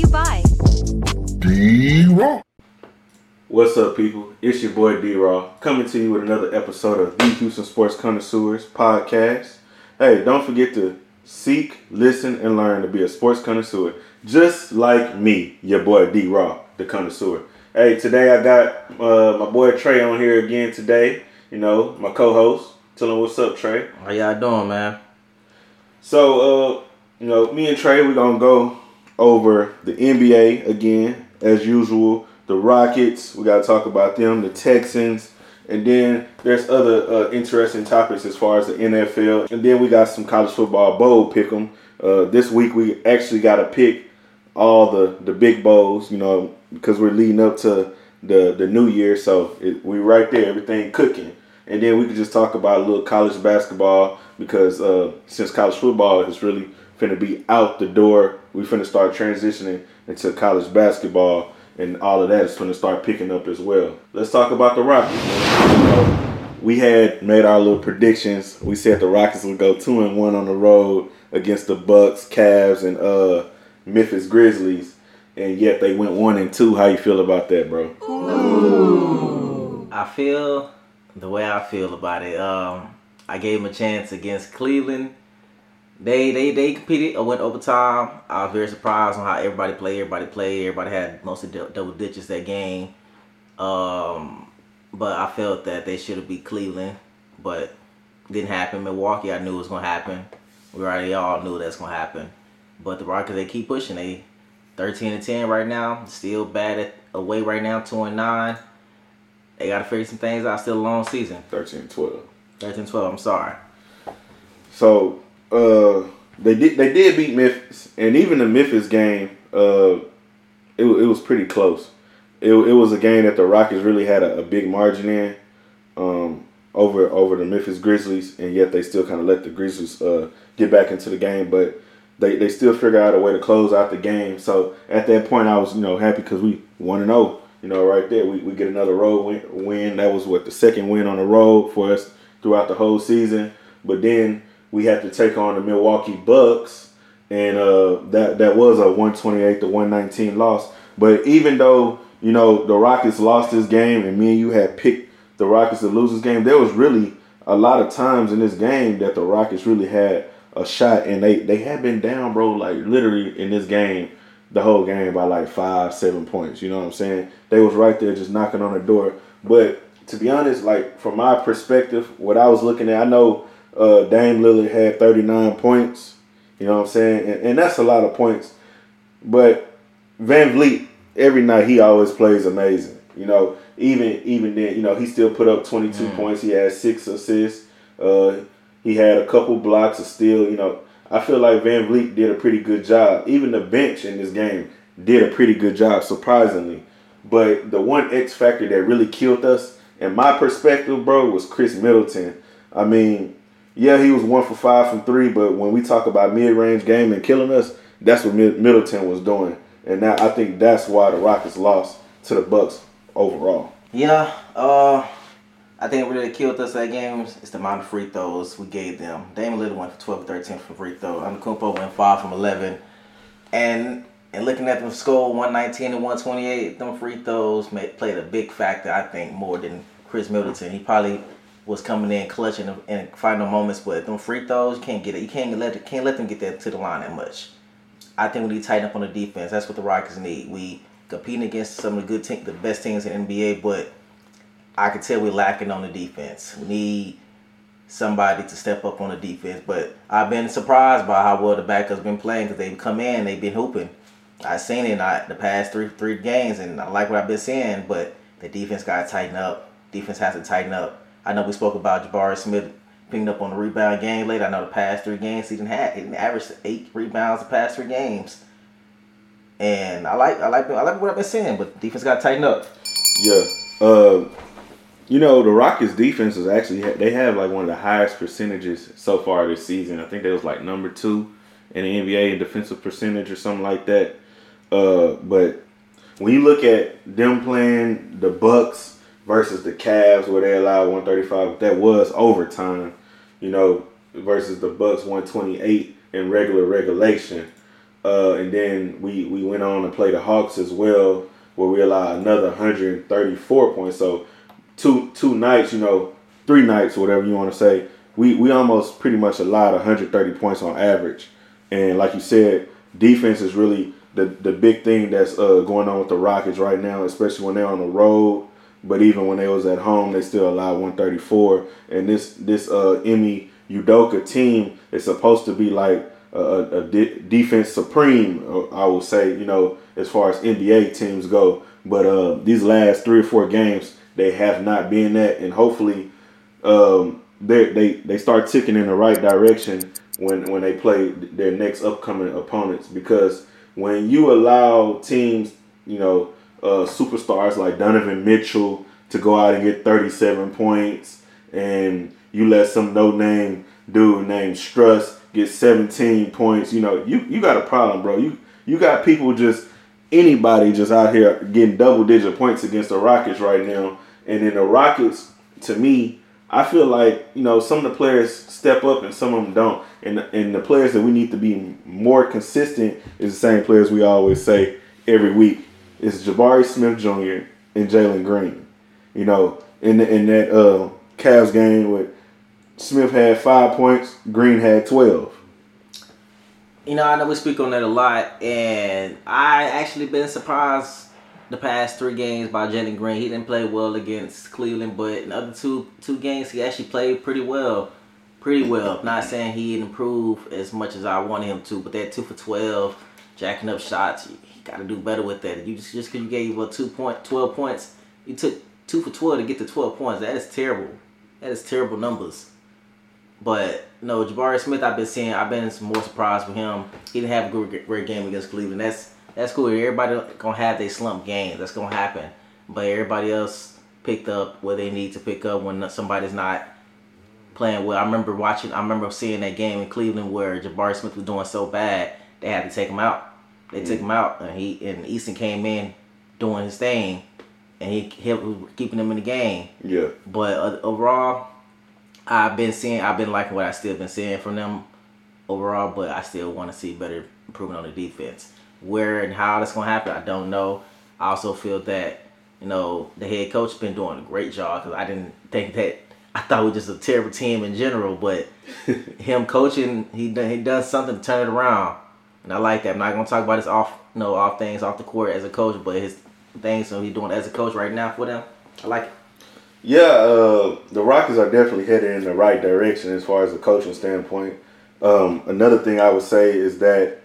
you by D-Rock. What's up, people? It's your boy D Raw coming to you with another episode of the Houston Sports Connoisseurs podcast. Hey, don't forget to seek, listen, and learn to be a sports connoisseur, just like me, your boy D Raw, the connoisseur. Hey, today I got uh, my boy Trey on here again today. You know, my co-host. Tell him what's up, Trey. How y'all doing, man? So, uh, you know, me and Trey, we're gonna go over the NBA again, as usual. The Rockets, we gotta talk about them. The Texans, and then there's other uh, interesting topics as far as the NFL. And then we got some college football bowl pick 'em. Uh, this week we actually got to pick all the the big bowls, you know, because we're leading up to the the new year. So it, we right there, everything cooking. And then we could just talk about a little college basketball because uh, since college football is really finna be out the door, we finna start transitioning into college basketball, and all of that is finna start picking up as well. Let's talk about the Rockets. We had made our little predictions. We said the Rockets would go two and one on the road against the Bucks, Cavs, and uh, Memphis Grizzlies, and yet they went one and two. How you feel about that, bro? Ooh. I feel the way I feel about it. Um, I gave them a chance against Cleveland. They they they competed. I went overtime. I was very surprised on how everybody played. Everybody played. Everybody had mostly dou- double digits that game. Um, but I felt that they should have beat Cleveland, but didn't happen. Milwaukee, I knew it was gonna happen. We already all knew that's gonna happen. But the Rockets, they keep pushing. They 13 and 10 right now. Still bad at away right now, two and nine. They got to figure some things out. Still a long season. 13 12. 13 12, I'm sorry. So uh, they did they did beat Memphis, and even the Memphis game, uh, it it was pretty close. It, it was a game that the Rockets really had a, a big margin in um, over over the Memphis Grizzlies, and yet they still kind of let the Grizzlies uh, get back into the game, but. They, they still figure out a way to close out the game. So at that point, I was you know happy because we one and zero. You know, right there, we, we get another road win. That was what the second win on the road for us throughout the whole season. But then we had to take on the Milwaukee Bucks, and uh, that that was a 128 to 119 loss. But even though you know the Rockets lost this game, and me and you had picked the Rockets to lose this game, there was really a lot of times in this game that the Rockets really had a shot, and they they had been down, bro, like literally in this game. The whole game by like five, seven points. You know what I'm saying? They was right there just knocking on the door. But to be honest, like from my perspective, what I was looking at, I know uh, Dame Lillard had 39 points. You know what I'm saying? And, and that's a lot of points. But VanVleet, every night he always plays amazing. You know, even even then, you know, he still put up 22 points. He had six assists. Uh, he had a couple blocks of steal. You know, I feel like VanVleet did a pretty good job. Even the bench in this game did a pretty good job, surprisingly. But the one X factor that really killed us, in my perspective, bro, was Khris Middleton. I mean, yeah, he was one for five from three, but when we talk about mid range game and killing us, that's what Middleton was doing. And now I think that's why the Rockets lost to the Bucks overall. Yeah, uh, I think what really killed us that game is the amount of free throws we gave them. Damian Lillard went for 12 13 from free throw. Antetokounmpo went 5 from 11. And and looking at them score 119 and 128, them free throws made, played a big factor, I think, more than Khris Middleton. He probably was coming in clutching in, in final moments, but them free throws, you can't get it. You can't let can't let them get that to the line that much. I think we need to tighten up on the defense. That's what the Rockets need. We competing against some of the good team, the best teams in NBA, but I can tell we're lacking on the defense. We need somebody to step up on the defense. But I've been surprised by how well the backups been playing because they've come in, they've been hooping. I've seen it in the past three three games, and I like what I've been seeing. But the defense got to tighten up. Defense has to tighten up. I know we spoke about Jabari Smith picking up on the rebound game late. I know the past three games he didn't have he didn't average eight rebounds the past three games. And I like I like I like what I've been saying, but defense got to tighten up. Yeah. Uh, you know, the Rockets defense is actually, they have like one of the highest percentages so far this season. I think they was like number two in the NBA in defensive percentage or something like that. Uh, but when you look at them playing the Bucks versus the Cavs, where they allowed 135, that was overtime. You know, versus the Bucks 128 in regular regulation. uh, and then we we went on to play the Hawks as well, where we allowed another 134 points. So two two nights, you know, three nights, whatever you want to say, we we almost pretty much allowed 130 points on average. And like you said, defense is really the the big thing that's uh, going on with the Rockets right now, especially when they're on the road. But even when they was at home, they still allowed 134. And this this uh, Ime Udoka team is supposed to be like a, a de- defense supreme. I will say, you know, as far as NBA teams go. But uh, these last three or four games, they have not been that, and hopefully, um, they they they start ticking in the right direction when when they play their next upcoming opponents. Because when you allow teams, you know, uh, superstars like Donovan Mitchell to go out and get 37 points, and you let some no name dude named Strus get 17 points, you know, you you got a problem, bro. You you got people just anybody just out here getting double digit points against the Rockets right now. And then the Rockets, to me, I feel like, you know, some of the players step up and some of them don't. And and the players that we need to be more consistent is the same players we always say every week. It's Jabari Smith Jr. and Jalen Green. You know, in the, in that uh Cavs game with Smith had five points, Green had twelve. You know, I know we speak on that a lot, and I actually been surprised the past three games by Jalen Green. He didn't play well against Cleveland, but in the other two two games he actually played pretty well. Pretty well. Not saying he didn't improve as much as I wanted him to, but that two for twelve, jacking up shots, you, got to do better with that. You just just because you gave a two point twelve points, you took two for twelve to get to twelve points. That is terrible. That is terrible numbers. But no, Jabari Smith, I've been seeing. I've been more surprised with him. He didn't have a great, great game against Cleveland. That's that's cool. Everybody gonna have their slump games. That's gonna happen. But everybody else picked up what they need to pick up when somebody's not playing well. I remember watching. I remember seeing that game in Cleveland where Jabari Smith was doing so bad they had to take him out. They took him out, and he and Eason came in doing his thing, and he helped keeping them in the game. Yeah. But uh, overall, I've been seeing, I've been liking what I still been seeing from them overall, but I still want to see better improvement on the defense. Where and how that's gonna happen, I don't know. I also feel that you know the head coach been doing a great job because I didn't think that I thought we was just a terrible team in general, but him coaching, he done, he does something to turn it around, and I like that. I'm not gonna talk about his off, you know, off things off the court as a coach, but his things so he's doing as a coach right now for them. I like it. Yeah, uh, the Rockets are definitely headed in the right direction as far as the coaching standpoint. Um, another thing I would say is that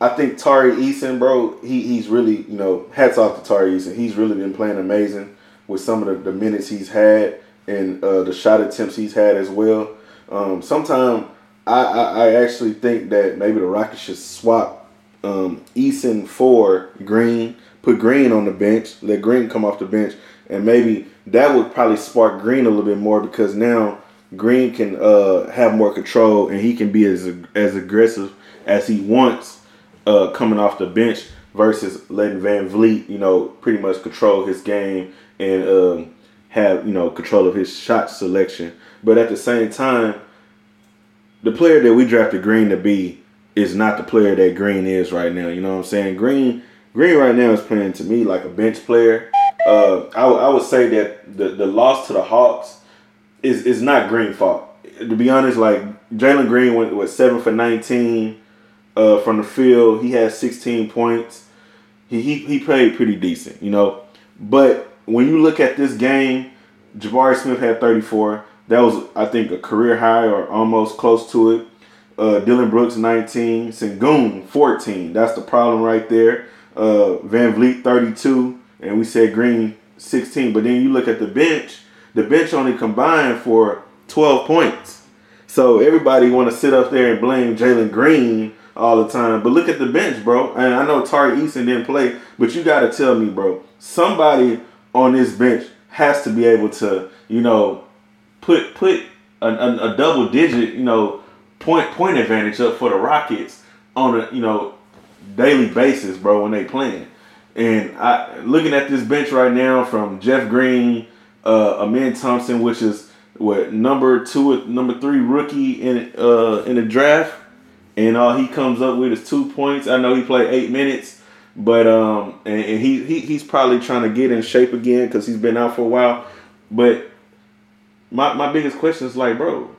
I think Tari Eason, bro, he, he's really, you know, hats off to Tari Eason. He's really been playing amazing with some of the, the minutes he's had and uh, the shot attempts he's had as well. Um, Sometimes I, I, I actually think that maybe the Rockets should swap um, Eason for Green, put Green on the bench, let Green come off the bench, and maybe that would probably spark Green a little bit more because now Green can uh, have more control and he can be as as aggressive as he wants uh, coming off the bench versus letting VanVleet, you know, pretty much control his game and um, have you know control of his shot selection. But at the same time, the player that we drafted Green to be is not the player that Green is right now. You know what I'm saying? Green Green right now is playing to me like a bench player. Uh, I, w- I would say that the, the loss to the Hawks is is not Green fault. To be honest, like Jalen Green went what seven for nineteen uh, from the field. He had sixteen points. He, he he played pretty decent, you know. But when you look at this game, Jabari Smith had thirty four. That was I think a career high or almost close to it. Uh, Dillon Brooks 19, Sengun 14. That's the problem right there. Uh, VanVleet 32, and we said Green 16. But then you look at the bench, the bench only combined for 12 points. So everybody want to sit up there and blame Jalen Green all the time. But look at the bench, bro. And I know Tari Eason didn't play, but you got to tell me, bro, somebody on this bench has to be able to, you know, put put a, a, a double digit, you know, point point advantage up for the Rockets on a you know daily basis, bro, when they playing. And I looking at this bench right now from Jeff Green, uh, Amen Thompson, which is what number two, number three rookie in uh in the draft, and all he comes up with is two points. I know he played eight minutes, but um, and, and he, he he's probably trying to get in shape again because he's been out for a while. But my my biggest question is like, bro,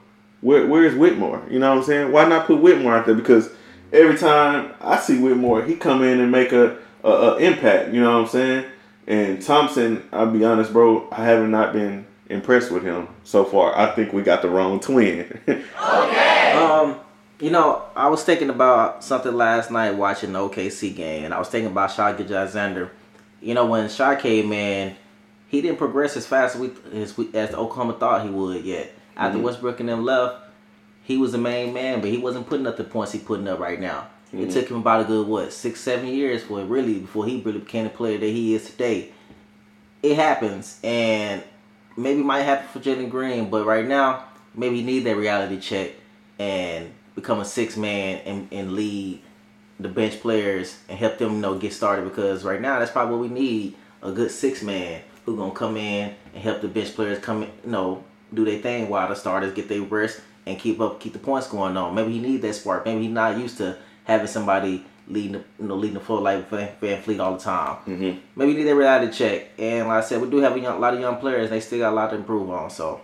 where where's Whitmore? You know what I'm saying? Why not put Whitmore out there? Because every time I see Whitmore, he come in and make a, a, a impact. You know what I'm saying? And Thompson, I'll be honest, bro, I have not been impressed with him so far. I think we got the wrong twin. okay. Um, you know, I was thinking about something last night watching the OKC game, and I was thinking about Shai Alexander. You know, when Shai came in, he didn't progress as fast as we as, we, as Oklahoma thought he would yet. After Mhm. Westbrook and them left, he was the main man, but he wasn't putting up the points he's putting up right now. It Mhm. took him about a good what six, seven years for really before he really became the player that he is today. It happens, and maybe it might happen for Jalen Green, but right now maybe he needs that reality check and become a six man and, and lead the bench players and help them you know get started because right now that's probably what we need a good six man who gonna come in and help the bench players come in, you know do their thing while the starters get their rest and keep up keep the points going on. Maybe he need that spark. Maybe he's not used to having somebody leading the you know leading the floor like Van, VanVleet all the time. Hmm maybe you need that reality check. And like I said we do have a, young, lot of young players. They still got a lot to improve on so.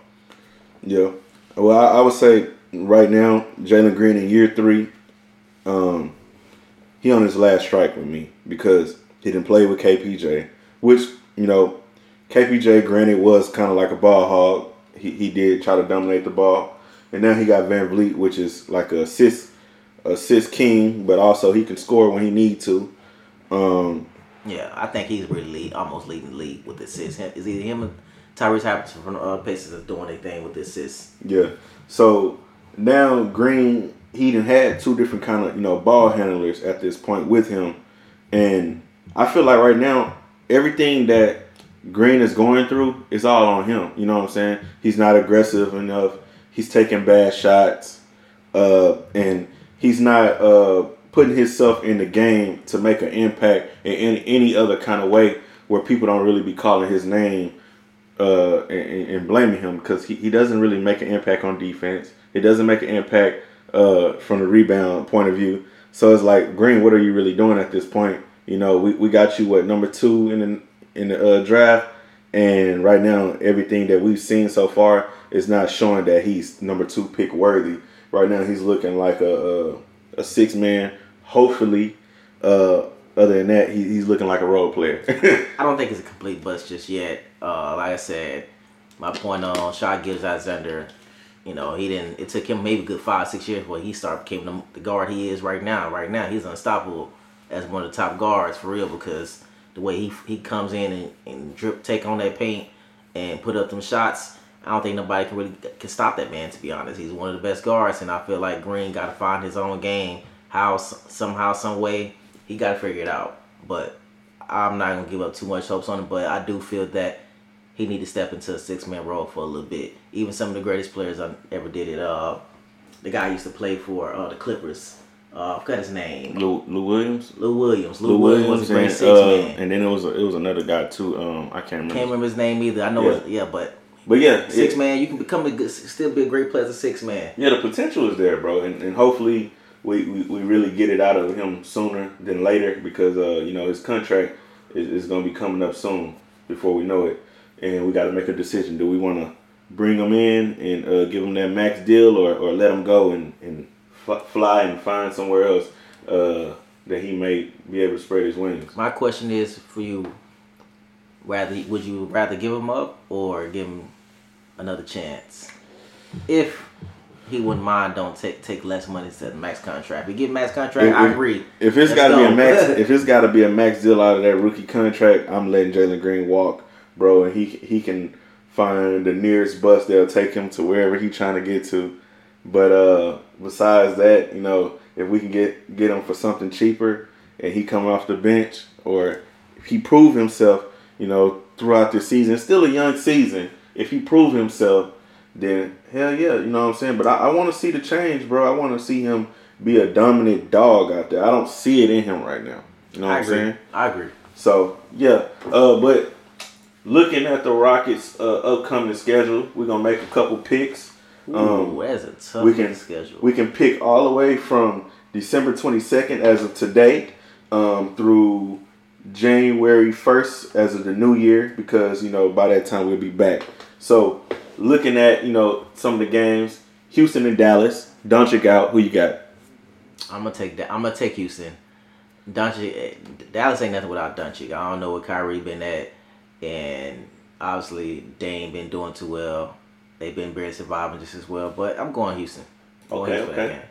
Yeah. Well, I, I would say right now, Jalen Green in year three, um, he on his last strike with me because he didn't play with KPJ, which you know, KPJ granted was kind of like a ball hog. He he did try to dominate the ball, and now he got VanVleet, which is like a assist assist king, but also he can score when he need to. Um, Yeah, I think he's really lead, almost leading the league with assists. Is either him and Tyrese Halliburton from the uh, Pacers is doing their thing with the assists. Yeah. So now Green, he done had two different kind of you know ball handlers at this point with him, and I feel like right now everything that Green is going through it's all on him. You know what I'm saying? He's not aggressive enough. He's taking bad shots, uh, and he's not uh, putting himself in the game to make an impact in any, any other kind of way where people don't really be calling his name uh, and, and blaming him because he, he doesn't really make an impact on defense. It doesn't make an impact uh, from the rebound point of view. So it's like Green, what are you really doing at this point? You know, we, we got you what number two in the in the uh, draft, and right now everything that we've seen so far is not showing that he's number two pick worthy. Right now he's looking like a a, a six man. Hopefully, uh, other than that, he, he's looking like a role player. I don't think it's a complete bust just yet. Uh, like I said, my point on Shai Gibbs Alexander, you know, he didn't. It took him maybe a good five, six years before he started became the, the guard he is right now. Right now, he's unstoppable as one of the top guards for real because the way he he comes in and, and drip take on that paint and put up them shots. I don't think nobody can really can stop that man. To be honest, he's one of the best guards, and I feel like Green got to find his own game. How somehow, some way, he got to figure it out. But I'm not gonna give up too much hopes on him. But I do feel that he need to step into a six man role for a little bit. Even some of the greatest players I ever did it. Uh, the guy used to play for uh, the Clippers. Uh, I forgot his name. Lou, Lou Williams. Lou Williams. Lou, Lou Williams, was a great and, six uh, man. and then it was a, it was another guy too. Um, I can't remember. Can't remember his name either. I know, Yeah. it's, yeah, but But yeah, six it- man, you can become a good, still be a great player as a six man. Yeah, the potential is there, bro, and, and hopefully we, we, we really get it out of him sooner than later because uh you know his contract is, is going to be coming up soon before we know it, and we got to make a decision. Do we want to bring him in and uh, give him that max deal, or, or let him go and and fly and find somewhere else uh, that he may be able to spread his wings? My question is for you: rather would you rather give him up or give him another chance? If he wouldn't mind, don't take take less money instead of max contract. If you get max contract, If- I agree. If it's got to be a max, if it's got to be a max deal out of that rookie contract, I'm letting Jalen Green walk, bro, and he he can find the nearest bus that'll take him to wherever he trying to get to. But uh, besides that, you know, if we can get get him for something cheaper and he come off the bench, or if he prove himself, you know, throughout the season, it's still a young season. If he prove himself, then hell yeah, you know what I'm saying. But I, I want to see the change, bro. I want to see him be a dominant dog out there. I don't see it in him right now. You know what I I'm agree. saying? I agree. So yeah, uh, but looking at the Rockets' uh, upcoming schedule, we're gonna make a couple picks. Um, Ooh, that's a tough we can schedule. we can pick all the way from December 22nd as of today um, through January 1st as of the new year because, you know, by that time we'll be back. So, looking at, you know, some of the games, Houston and Dallas, Doncic out, who you got? I'm gonna take that. I'm gonna take Houston. Doncic, eh, Dallas ain't nothing without Doncic. I don't know what Kyrie been at, and obviously Dame been doing too well. They've been barely surviving just as well. But I'm going Houston. Going Okay, okay.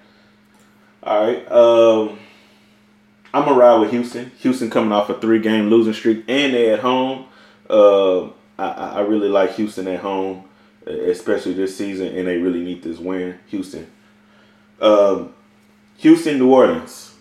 All right. Um, I'm gonna ride with Houston. Houston coming off a three game losing streak, and they at home. Uh, I, I really like Houston at home, especially this season, and they really need this win. Houston. Um, Houston, New Orleans.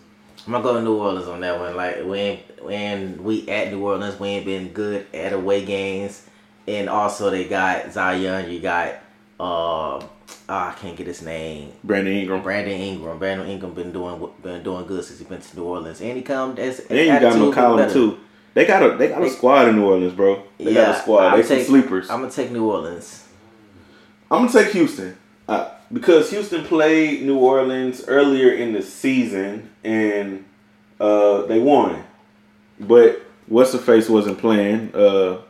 I'm gonna go to New Orleans on that one. Like when when we at New Orleans, we ain't been good at away games, and also they got Zion. You got uh, oh, I can't get his name. Brandon Ingram. Brandon Ingram. Brandon Ingram been doing been doing good since he been to New Orleans, and he come as And you got McCollum too. They got a they got a squad in New Orleans, bro. They got a squad. They some sleepers. I'm gonna take New Orleans. I'm gonna take Houston uh, because Houston played New Orleans earlier in the season and uh, they won, but what's the face wasn't playing. Uh,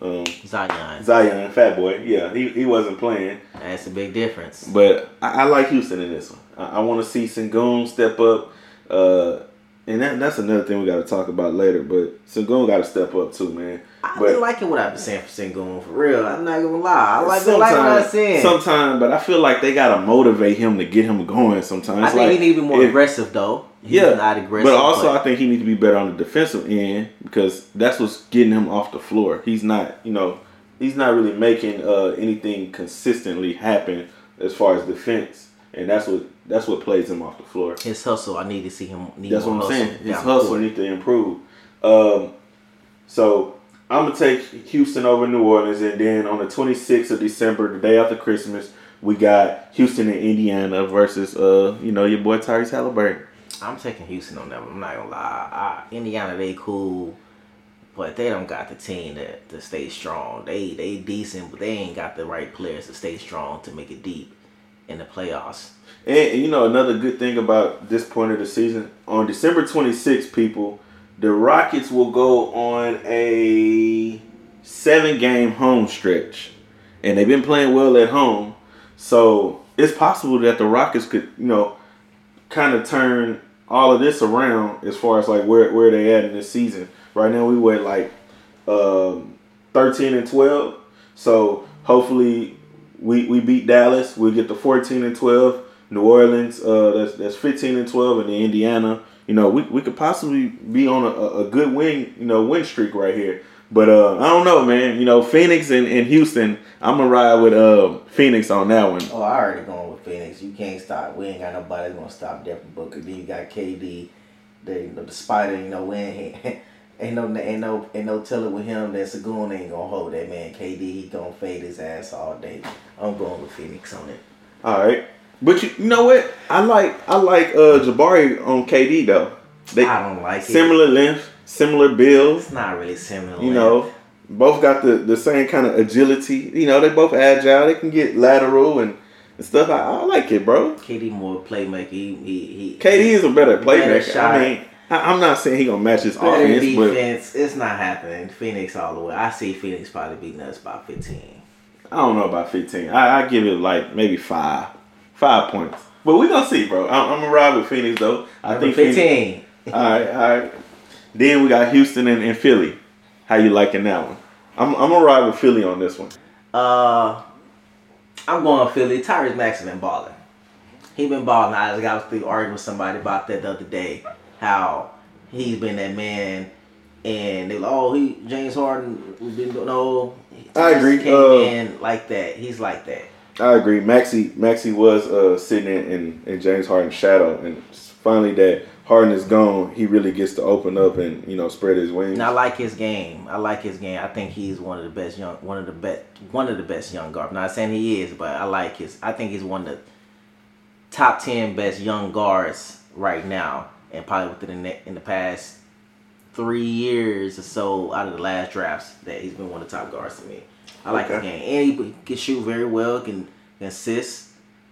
um, Zion. Zion, Fat Boy, yeah, he, he wasn't playing. That's a big difference. But I, I like Houston in this one. I, I want to see Sengun step up, uh, and that, that's another thing we got to talk about later. But Sengun got to step up too, man. I've But- been liking what I've been saying for Sengun for real. I'm not gonna lie. I like, been liking what I'm saying. Sometimes, but I feel like they gotta motivate him to get him going. Sometimes, I think like, he need to be more if- aggressive though. He's Yeah, not aggressive. but also I think he needs to be better on the defensive end because that's what's getting him off the floor. He's not, you know, he's not really making uh, anything consistently happen as far as defense, and that's what that's what plays him off the floor. his hustle. I need to see him. Need That's what I'm saying. His hustle needs to improve. Um, so I'm gonna take Houston over New Orleans, and then on the 26th of December, the day after Christmas, we got Houston and Indiana versus uh, you know, your boy Tyrese Halliburton. I'm taking Houston on that one. I'm not gonna lie. I, Indiana, they cool, but they don't got the team to, to stay strong. They they decent, but they ain't got the right players to stay strong to make it deep in the playoffs. And, and, you know another good thing about this point of the season, on December 26th, people, the Rockets will go on a seven-game home stretch, and they've been playing well at home. So it's possible that the Rockets could, you know, kind of turn all of this around as far as like where where they at in this season. Right now, we were like um, 13 and 12. So hopefully we, we beat Dallas. We get to 14 and 12. New Orleans, uh, that's that's 15 and 12, and then Indiana. You know, we, we could possibly be on a, a good win, you know, win streak right here. But uh, I don't know, man. You know, Phoenix and, and Houston. I'm gonna ride with uh, Phoenix on that one. Oh, I already going with Phoenix. You can't stop. We ain't got nobody gonna stop Devin Booker. Then you got KD. The you know, the spider. You know we ain't. Ain't no, ain't no, ain't no telling with him that Sagoon ain't gonna hold that man. KD, he gonna fade his ass all day. I'm going with Phoenix on it. All right, but you, you know what? I like I like uh, Jabari on KD though. They I don't like it. similar length, similar builds. It's not really similar. You know, both got the, the same kind of agility. You know, they both agile. They can get lateral and, and stuff. I, I like it, bro. KD more playmaker. He he he. KD is a better Better playmaker. shot. I mean, I, I'm not saying he gonna match his better offense, but defense. It's not happening. Phoenix all the way. I see Phoenix probably beating us by 15. I don't know about 15. I, I give it like maybe five, five points. But we're gonna see, bro. I'm, I'm gonna ride with Phoenix though. I Number think Phoenix- 15. All right, all right. Then we got Houston and, and Philly. How you liking that one? I'm, I'm gonna ride with Philly on this one. Uh, I'm going Philly. Tyrese Maxey been balling. He been balling. I just got to arguing with somebody about that the other day. How he's been that man, and they like, oh, he James Harden We've been no. I agree. Came Uh, in like that. He's like that. I agree. Maxey Maxey was uh, sitting in, in, James Harden's shadow, and finally that Harden is gone, he really gets to open up and you know spread his wings. And I like his game. I like his game. I think he's one of the best young, one of the best, one of the best young guards. Not saying he is, but I like his. I think he's one of the top ten best young guards right now, and probably within the in the past three years or so out of the last drafts that he's been one of the top guards to me. I like his Okay. game, and he can shoot very well, can, can assist,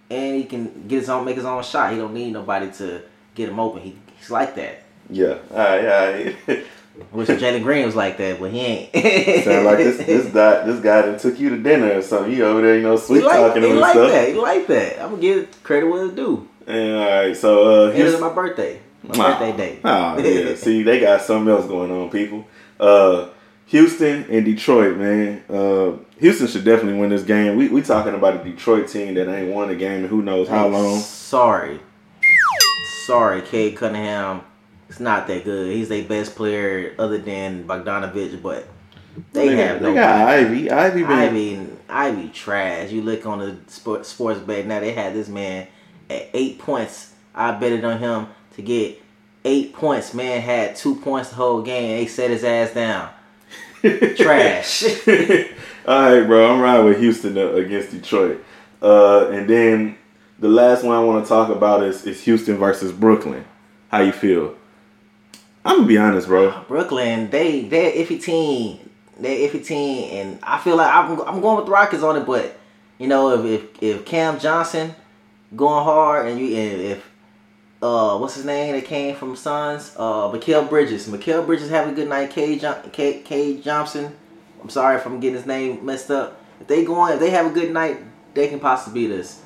and he can get his own, make his own shot. He don't need nobody to get him open. He, he's like that. Yeah. All right. All right. Wish Jalen Green was like that, but he ain't. Sound like this this guy this guy that took you to dinner or something. He over there, you know, sweet like, talking he him like stuff. that. He like that. I'm gonna give credit where it's due. And all right, so uh, it's my birthday. My Aw. birthday day. Oh yeah, see they got something else going on, people. Uh, Houston and Detroit, man. Uh, Houston should definitely win this game. We we talking about a Detroit team that ain't won a game in who knows how long. Sorry. Sorry, Cade Cunningham. It's not that good. He's their best player other than Bogdanovich, but they, got, have they no got Ivey. Ivey been Ivey, Ivey trash. You look on the sport, sports bet now. They had this man at eight points. I betted on him to get eight points. Man had two points the whole game. They set his ass down. Trash. All right, bro. I'm riding with Houston uh, against Detroit. Uh, and then the last one I want to talk about is, is Houston versus Brooklyn. How you feel? I'm gonna be honest, bro. Brooklyn, they they're iffy team. They're iffy team, and I feel like I'm I'm going with the Rockets on it. But you know, if if, if Cam Johnson going hard, and you and if uh what's his name that came from Suns, uh Mikal Bridges, Mikal Bridges have a good night. K John K K Johnson, I'm sorry if I'm getting his name messed up. If they going, if they have a good night, they can possibly beat us.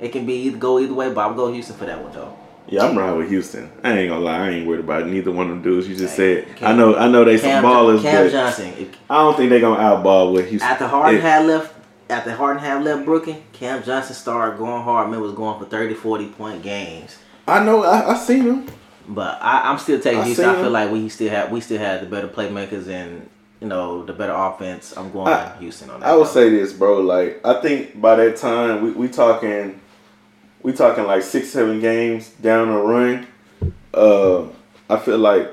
It can be either go either way, but I'm going to Houston for that one though. Yeah, I'm riding with Houston. I ain't gonna lie, I ain't worried about neither one of them dudes you just Hey, said. Cam- I know, I know they some Cam, ballers, Cam but Johnson. I don't think they gonna outball with Houston. After Harden It- had left, after Harden had left Brooklyn, Cam Johnson started going hard. Man was going for 30, 40 point games. I know, I, I seen them. But I, I'm still taking I Houston. I feel him. like we still have we still have the better playmakers and you know the better offense. I'm going I- Houston on that. I would say this, bro. Like, I think by that time we we talking, we talking like six, seven games down the run. Uh, I feel like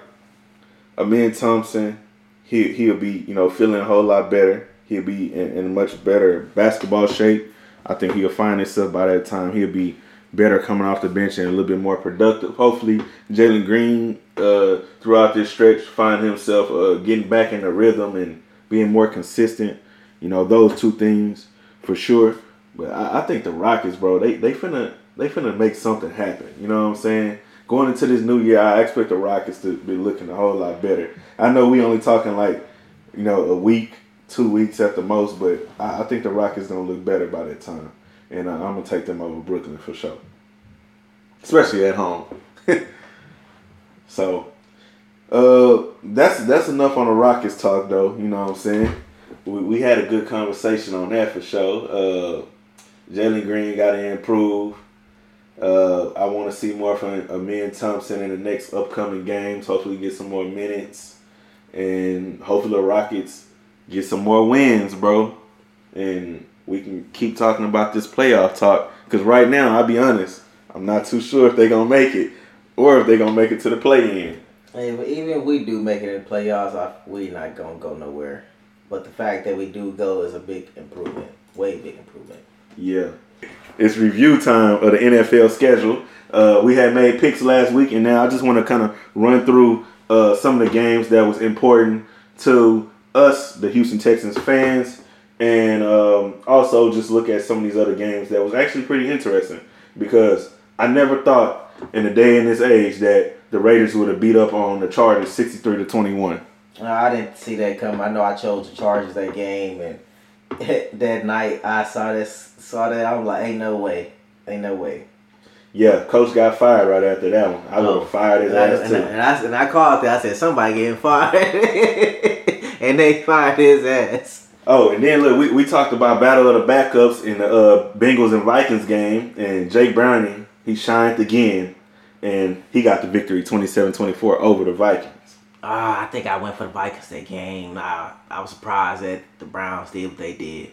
Amen Thompson, he he'll be you know feeling a whole lot better. He'll be in, in much better basketball shape. I think he'll find himself by that time. He'll be better coming off the bench and a little bit more productive. Hopefully, Jalen Green uh, throughout this stretch find himself uh, getting back in the rhythm and being more consistent. You know those two things for sure. But I, I think the Rockets, bro, they they finna they finna make something happen. You know what I'm saying? Going into this new year, I expect the Rockets to be looking a whole lot better. I know we only talking like, you know, a week, two weeks at the most, but I, I think the Rockets gonna look better by that time, and uh, I'm gonna take them over Brooklyn for sure, especially at home. so, uh, that's that's enough on the Rockets talk, though. You know what I'm saying? We, we had a good conversation on that for sure. Uh, Jalen Green got to improve. Uh, I want to see more from Amen Thompson in the next upcoming games. Hopefully, get some more minutes, and hopefully the Rockets get some more wins, bro. And we can keep talking about this playoff talk. Because right now, I'll be honest, I'm not too sure if they're gonna make it or if they're gonna make it to the play-in. Hey, even if we do make it in the playoffs, I, we not gonna go nowhere. But the fact that we do go is a big improvement, way big improvement. Yeah. It's review time of the NFL schedule. Uh, we had made picks last week, and now I just want to kind of run through uh, some of the games that was important to us, the Houston Texans fans, and um, also just look at some of these other games that was actually pretty interesting because I never thought in the day and this age that the Raiders would have beat up on the Chargers 63 to 21. Uh, I didn't see that come. I know I chose the Chargers that game, and that night I saw this, saw that. I was like, "Ain't no way, ain't no way." Yeah, coach got fired right after that one. I would have fired his ass and, too. I, and, I, and I called it. I said somebody getting fired, and they fired his ass. Oh, and then look, we, we talked about battle of the backups in the uh, Bengals and Vikings game, and Jake Browning, he shined again, and he got the victory 27-24 over the Vikings. Ah, I think I went for the Vikings that game. I, I was surprised that the Browns did what they did.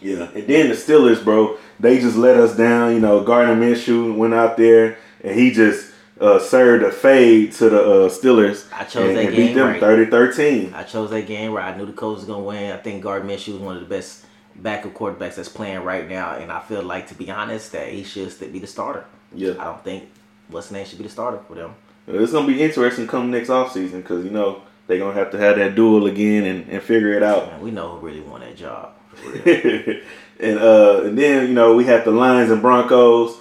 Yeah, and then the Steelers, bro, they just let us down. You know, Gardner Minshew went out there, and he just uh, served a fade to the uh, Steelers I chose and, that and beat game them right. 30-13. I chose that game where I knew the coach was gonna win. I think Gardner Minshew was one of the best backup quarterbacks that's playing right now, and I feel like, to be honest, that he should still be the starter. Yeah. I don't think what's name should be the starter for them. It's gonna be interesting come next offseason because you know they're gonna have to have that duel again and, and figure it out. Man, we know who really won that job. and uh, and then you know we have the Lions and Broncos.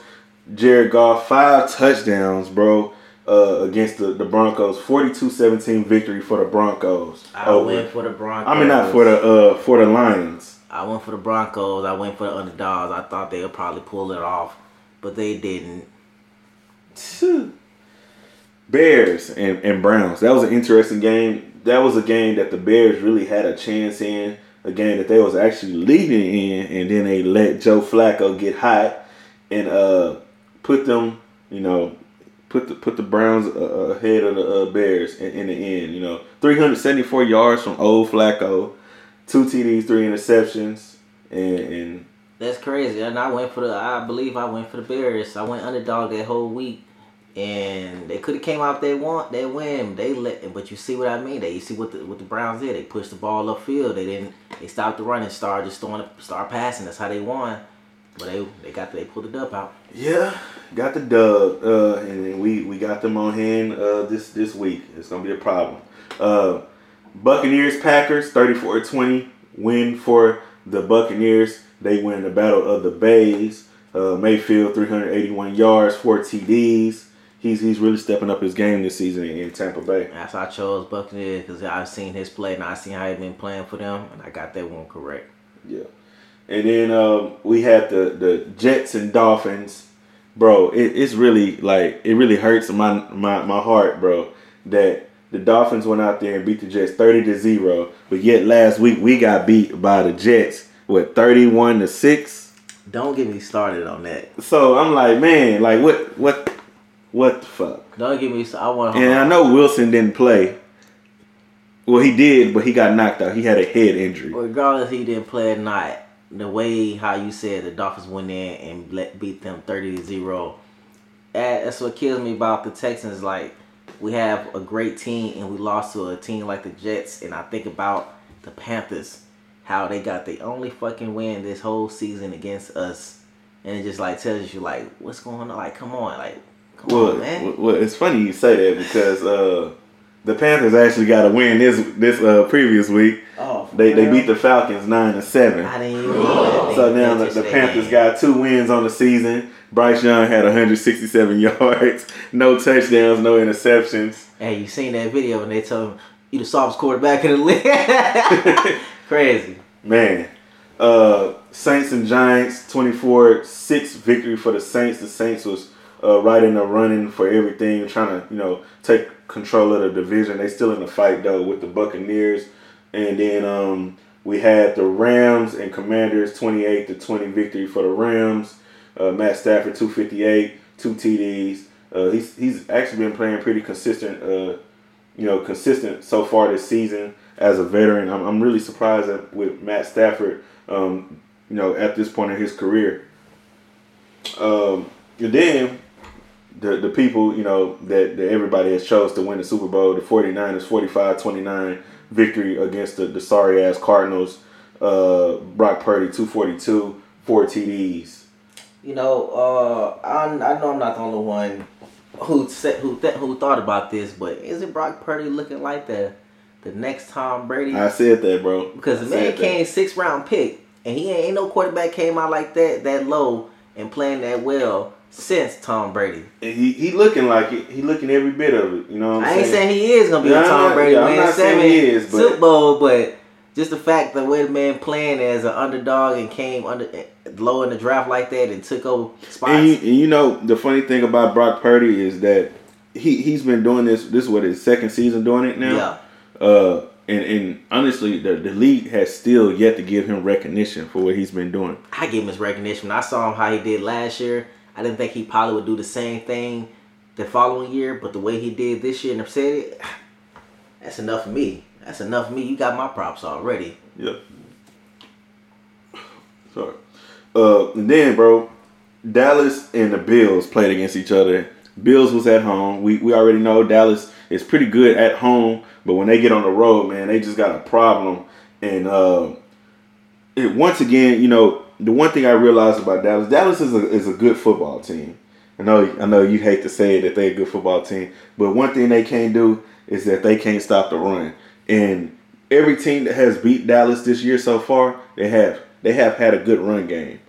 Jared Goff five touchdowns, bro. uh, against the, the Broncos. 42-17 victory for the Broncos. I over- went for the Broncos. I mean, not for the uh, for the Lions. I went for the Broncos. I went for the underdogs. I thought they would probably pull it off, but they didn't. Bears and, and Browns. That was an interesting game. That was a game that the Bears really had a chance in. A game that they was actually leading in, and then they let Joe Flacco get hot and uh, put them, you know, put the put the Browns uh, uh, ahead of the uh, Bears in, in the end. You know, 374 yards from old Flacco, two TDs, three interceptions, and, and That's crazy. And I went for the. I believe I went for the Bears. I went underdog that whole week, and they could have came out they want they win. They let, but you see what I mean. They you see what the what the Browns did. They pushed the ball upfield. They didn't. They stopped the running. and started just throwing, start passing. That's how they won. But they they got they pulled it up out. Yeah, got the dub, uh, and we we got them on hand uh, this this week. It's gonna be a problem. Uh, Buccaneers Packers 34-20 win for the Buccaneers. They win the battle of the Bays. Uh, Mayfield 381 yards, four TDs. He's he's really stepping up his game this season in Tampa Bay. That's why I chose Buccaneers because I've seen his play and I seen how he been playing for them, and I got that one correct. Yeah. And then um, we had the, the Jets and Dolphins. Bro, it, it's really like it really hurts my, my my heart, bro, that the Dolphins went out there and beat the Jets 30 to 0, but yet last week we got beat by the Jets with 31 to 6. Don't get me started on that. So I'm like, man, like what what what the fuck? Don't get me. I want. And I know Wilson didn't play. Well, he did, but he got knocked out. He had a head injury. regardless he didn't play or not, the way how you said the Dolphins went in and let, beat them 30 to 0. That's what kills me about the Texans. Like we have a great team and we lost to a team like the Jets, and I think about the Panthers, how they got the only fucking win this whole season against us, and it just like tells you like what's going on. Like come on, like come Well, on, man. well, well, it's funny you say that because uh, the Panthers actually got a win this this uh, previous week. oh, They they beat the Falcons nine to seven. I didn't even. know that. So now the, the Panthers got two wins on the season. Bryce Young had 167 yards, no touchdowns, no interceptions. Hey, you seen that video when they told him you the softest quarterback in the league? Crazy. Man, uh, Saints and Giants 24-6 victory for the Saints. The Saints was uh, right in the running for everything, trying to you know take control of the division. They still in the fight though with the Buccaneers, and then um, we had the Rams and Commanders 28 to 20 victory for the Rams. Uh, Matt Stafford 258, two TDs. Uh, he's he's actually been playing pretty consistent. Uh, you know, consistent so far this season as a veteran. I'm, I'm really surprised with Matt Stafford, um, you know, at this point in his career. Um, and then the the people, you know, that, that everybody has chose to win the Super Bowl, the 49ers 45-29 victory against the, the sorry ass Cardinals. Uh, Brock Purdy 242, four TDs. You know, uh, I, I know I'm not the only one who said who th- who thought about this, but is it Brock Purdy looking like the the next Tom Brady? I said that, bro. because the man came six round pick, and he ain't, ain't no quarterback came out like that that low and playing that well since Tom Brady. He he looking like it. He looking every bit of it. You know what I'm I ain't saying? he is gonna be a Tom Brady yeah, win seven he is, but- Super Bowl, but just the fact that way the man playing as an underdog and came under low in the draft like that and took over spots. And you, and you know the funny thing about Brock Purdy is that he he's been doing this. This is what his second season doing it now. yeah, Uh, and and honestly, the the league has still yet to give him recognition for what he's been doing. I give him his recognition. I saw him how he did last year. I didn't think he probably would do the same thing the following year, but the way he did this year and said it, that's enough for me. That's enough for me. You got my props already. Yep. Sorry. Uh, and then, bro, Dallas and the Bills played against each other. Bills was at home. We we already know Dallas is pretty good at home, but when they get on the road, man, they just got a problem. And uh, it once again, you know, the one thing I realized about Dallas, Dallas is a is a good football team. I know I know you hate to say it, that they're a good football team, but one thing they can't do is that they can't stop the run. And every team that has beat Dallas this year so far, they have they have had a good run game.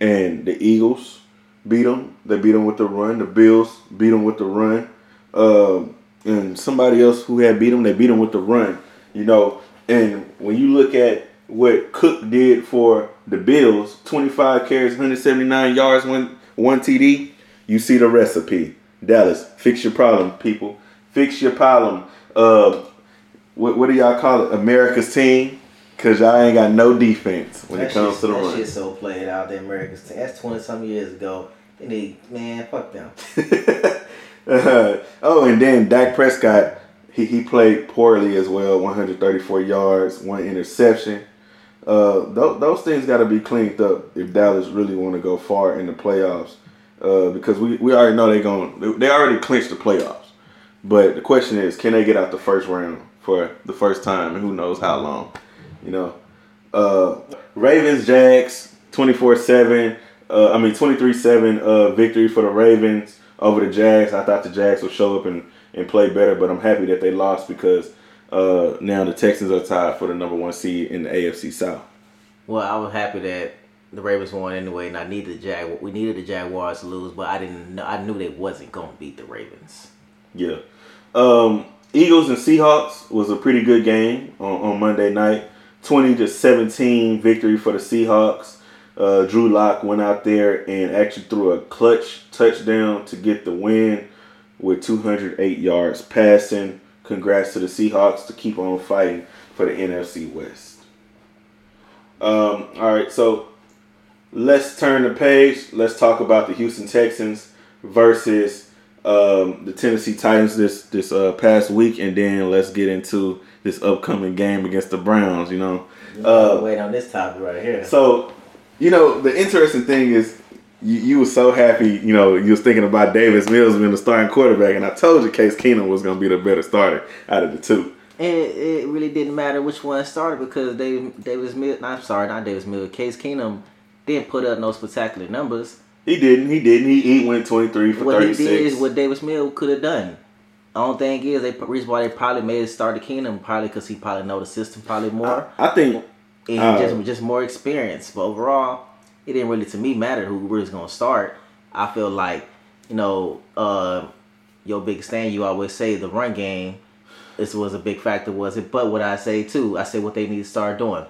And the Eagles beat them. They beat them with the run. The Bills beat them with the run. Um, and somebody else who had beat them, they beat them with the run. You know, and when you look at what Cook did for the Bills, 25 carries, 179 yards, one one TD, you see the recipe. Dallas, fix your problem, people. Fix your problem. Uh, what, what do y'all call it? America's team. Cause y'all ain't got no defense when that it comes shit, to the that run. shit so played out. The Americans team. That's twenty some years ago. They need man, fuck them. Uh, oh, and then Dak Prescott, he, he played poorly as well. 134 yards, one interception. Uh, th- those things got to be cleaned up if Dallas really want to go far in the playoffs. Uh, because we, we already know they're going they already clinched the playoffs. But the question is, can they get out the first round for the first time, and who knows how long? You know, uh, Ravens Jags 24 seven. Uh, I mean 23 seven. Uh, victory for the Ravens over the Jags. I thought the Jags would show up and, and play better, but I'm happy that they lost because uh, now the Texans are tied for the number one seed in the AFC South. Well, I was happy that the Ravens won anyway, and I needed the Jag. We needed the Jaguars to lose, but I didn't. know I knew they wasn't gonna beat the Ravens. Yeah. Um, Eagles and Seahawks was a pretty good game on, on Monday night. 20 to 17 victory for the Seahawks. Uh, Drew Lock went out there and actually threw a clutch touchdown to get the win with 208 yards passing. Congrats to the Seahawks to keep on fighting for the NFC West. Um, all right, so let's turn the page. Let's talk about the Houston Texans versus um, the Tennessee Titans this this uh, past week, and then let's get into this upcoming game against the Browns. You know, Uh, Wait on this topic right here. so you know the interesting thing is you, you were so happy. You know, you was thinking about Davis Mills being the starting quarterback, and I told you Case Keenum was going to be the better starter out of the two. And it, it really didn't matter which one started because David Davis Mills, I'm sorry, not Davis Mills, Case Keenum didn't put up no spectacular numbers. He didn't. He didn't. He, he went twenty three for What thirty he did is what Davis Mills could have done. The only thing is, they reason why they probably made it start the Keenum probably because he probably know the system probably more. I think and Uh, just just more experience. But overall, it didn't really to me matter who was gonna start. I feel like you know uh, your biggest thing You always say the run game. This was a big factor, was it? But what I say too, I say what they need to start doing,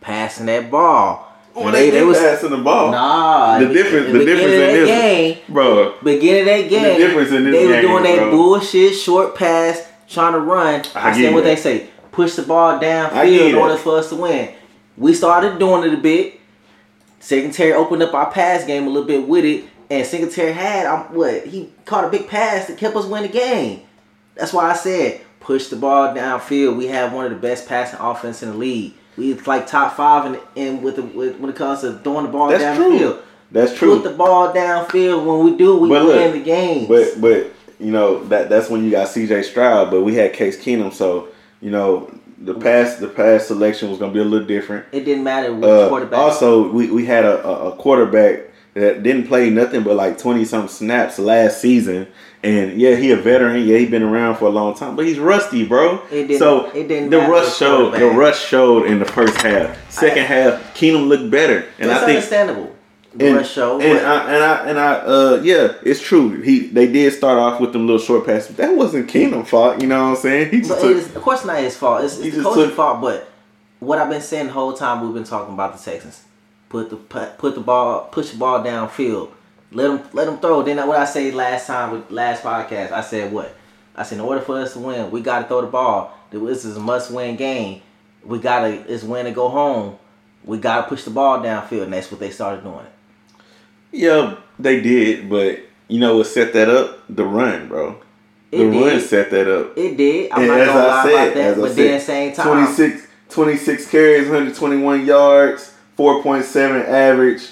passing that ball. when they, they was passing the ball. Nah, The difference- the beginning difference in this- game, bro. beginning of that game, the difference in this they were doing that bro. bullshit short pass, trying to run. I I, said what they say: push the ball downfield in order for us to win. We started doing it a bit. Singletary opened up our pass game a little bit with it, and Singletary had um, what he caught a big pass that kept us winning the game. That's why I said push the ball downfield. We have one of the best passing offense in the league. We like top five in, in with the with, when it comes to throwing the ball That's downfield. true. That's true. Put the ball downfield. When we do, we But look, win the games. But but you know that that's when you got C.J. Stroud, but we had Case Keenum, so you know the past the past selection was gonna be a little different. it didn't matter which Uh, quarterback. also, we, we had a, a, quarterback that didn't play nothing but like twenty something snaps last season, and yeah, he a veteran. Yeah, he been around for a long time, but he's rusty, bro. It didn't- so it didn't the rush showed. The rush showed in the first half. Second half, Keenum looked better, and That's I think understandable. And, rush show. and but- I and I and I uh yeah, it's true. He they did start off with them little short passes. That wasn't Keenum's fault, you know what I'm saying? He just took, is, of course, not his fault. It's, it's the coach's took- fault. But what I've been saying the whole time we've been talking about the Texans, put the put, put the ball, push the ball downfield, let them let them throw. Then what I say last time with last podcast, I said what? I said in order for us to win, we got to throw the ball. This is a must win game. We gotta it's win to go home. We gotta push the ball downfield, and that's what they started doing. Yeah, they did, but you know what set that up? The run, bro. The It run did. set that up. It did. I'm And not gonna lie said, about that. But said, then same time, 26, 26 carries, 121 yards, 4.7 average.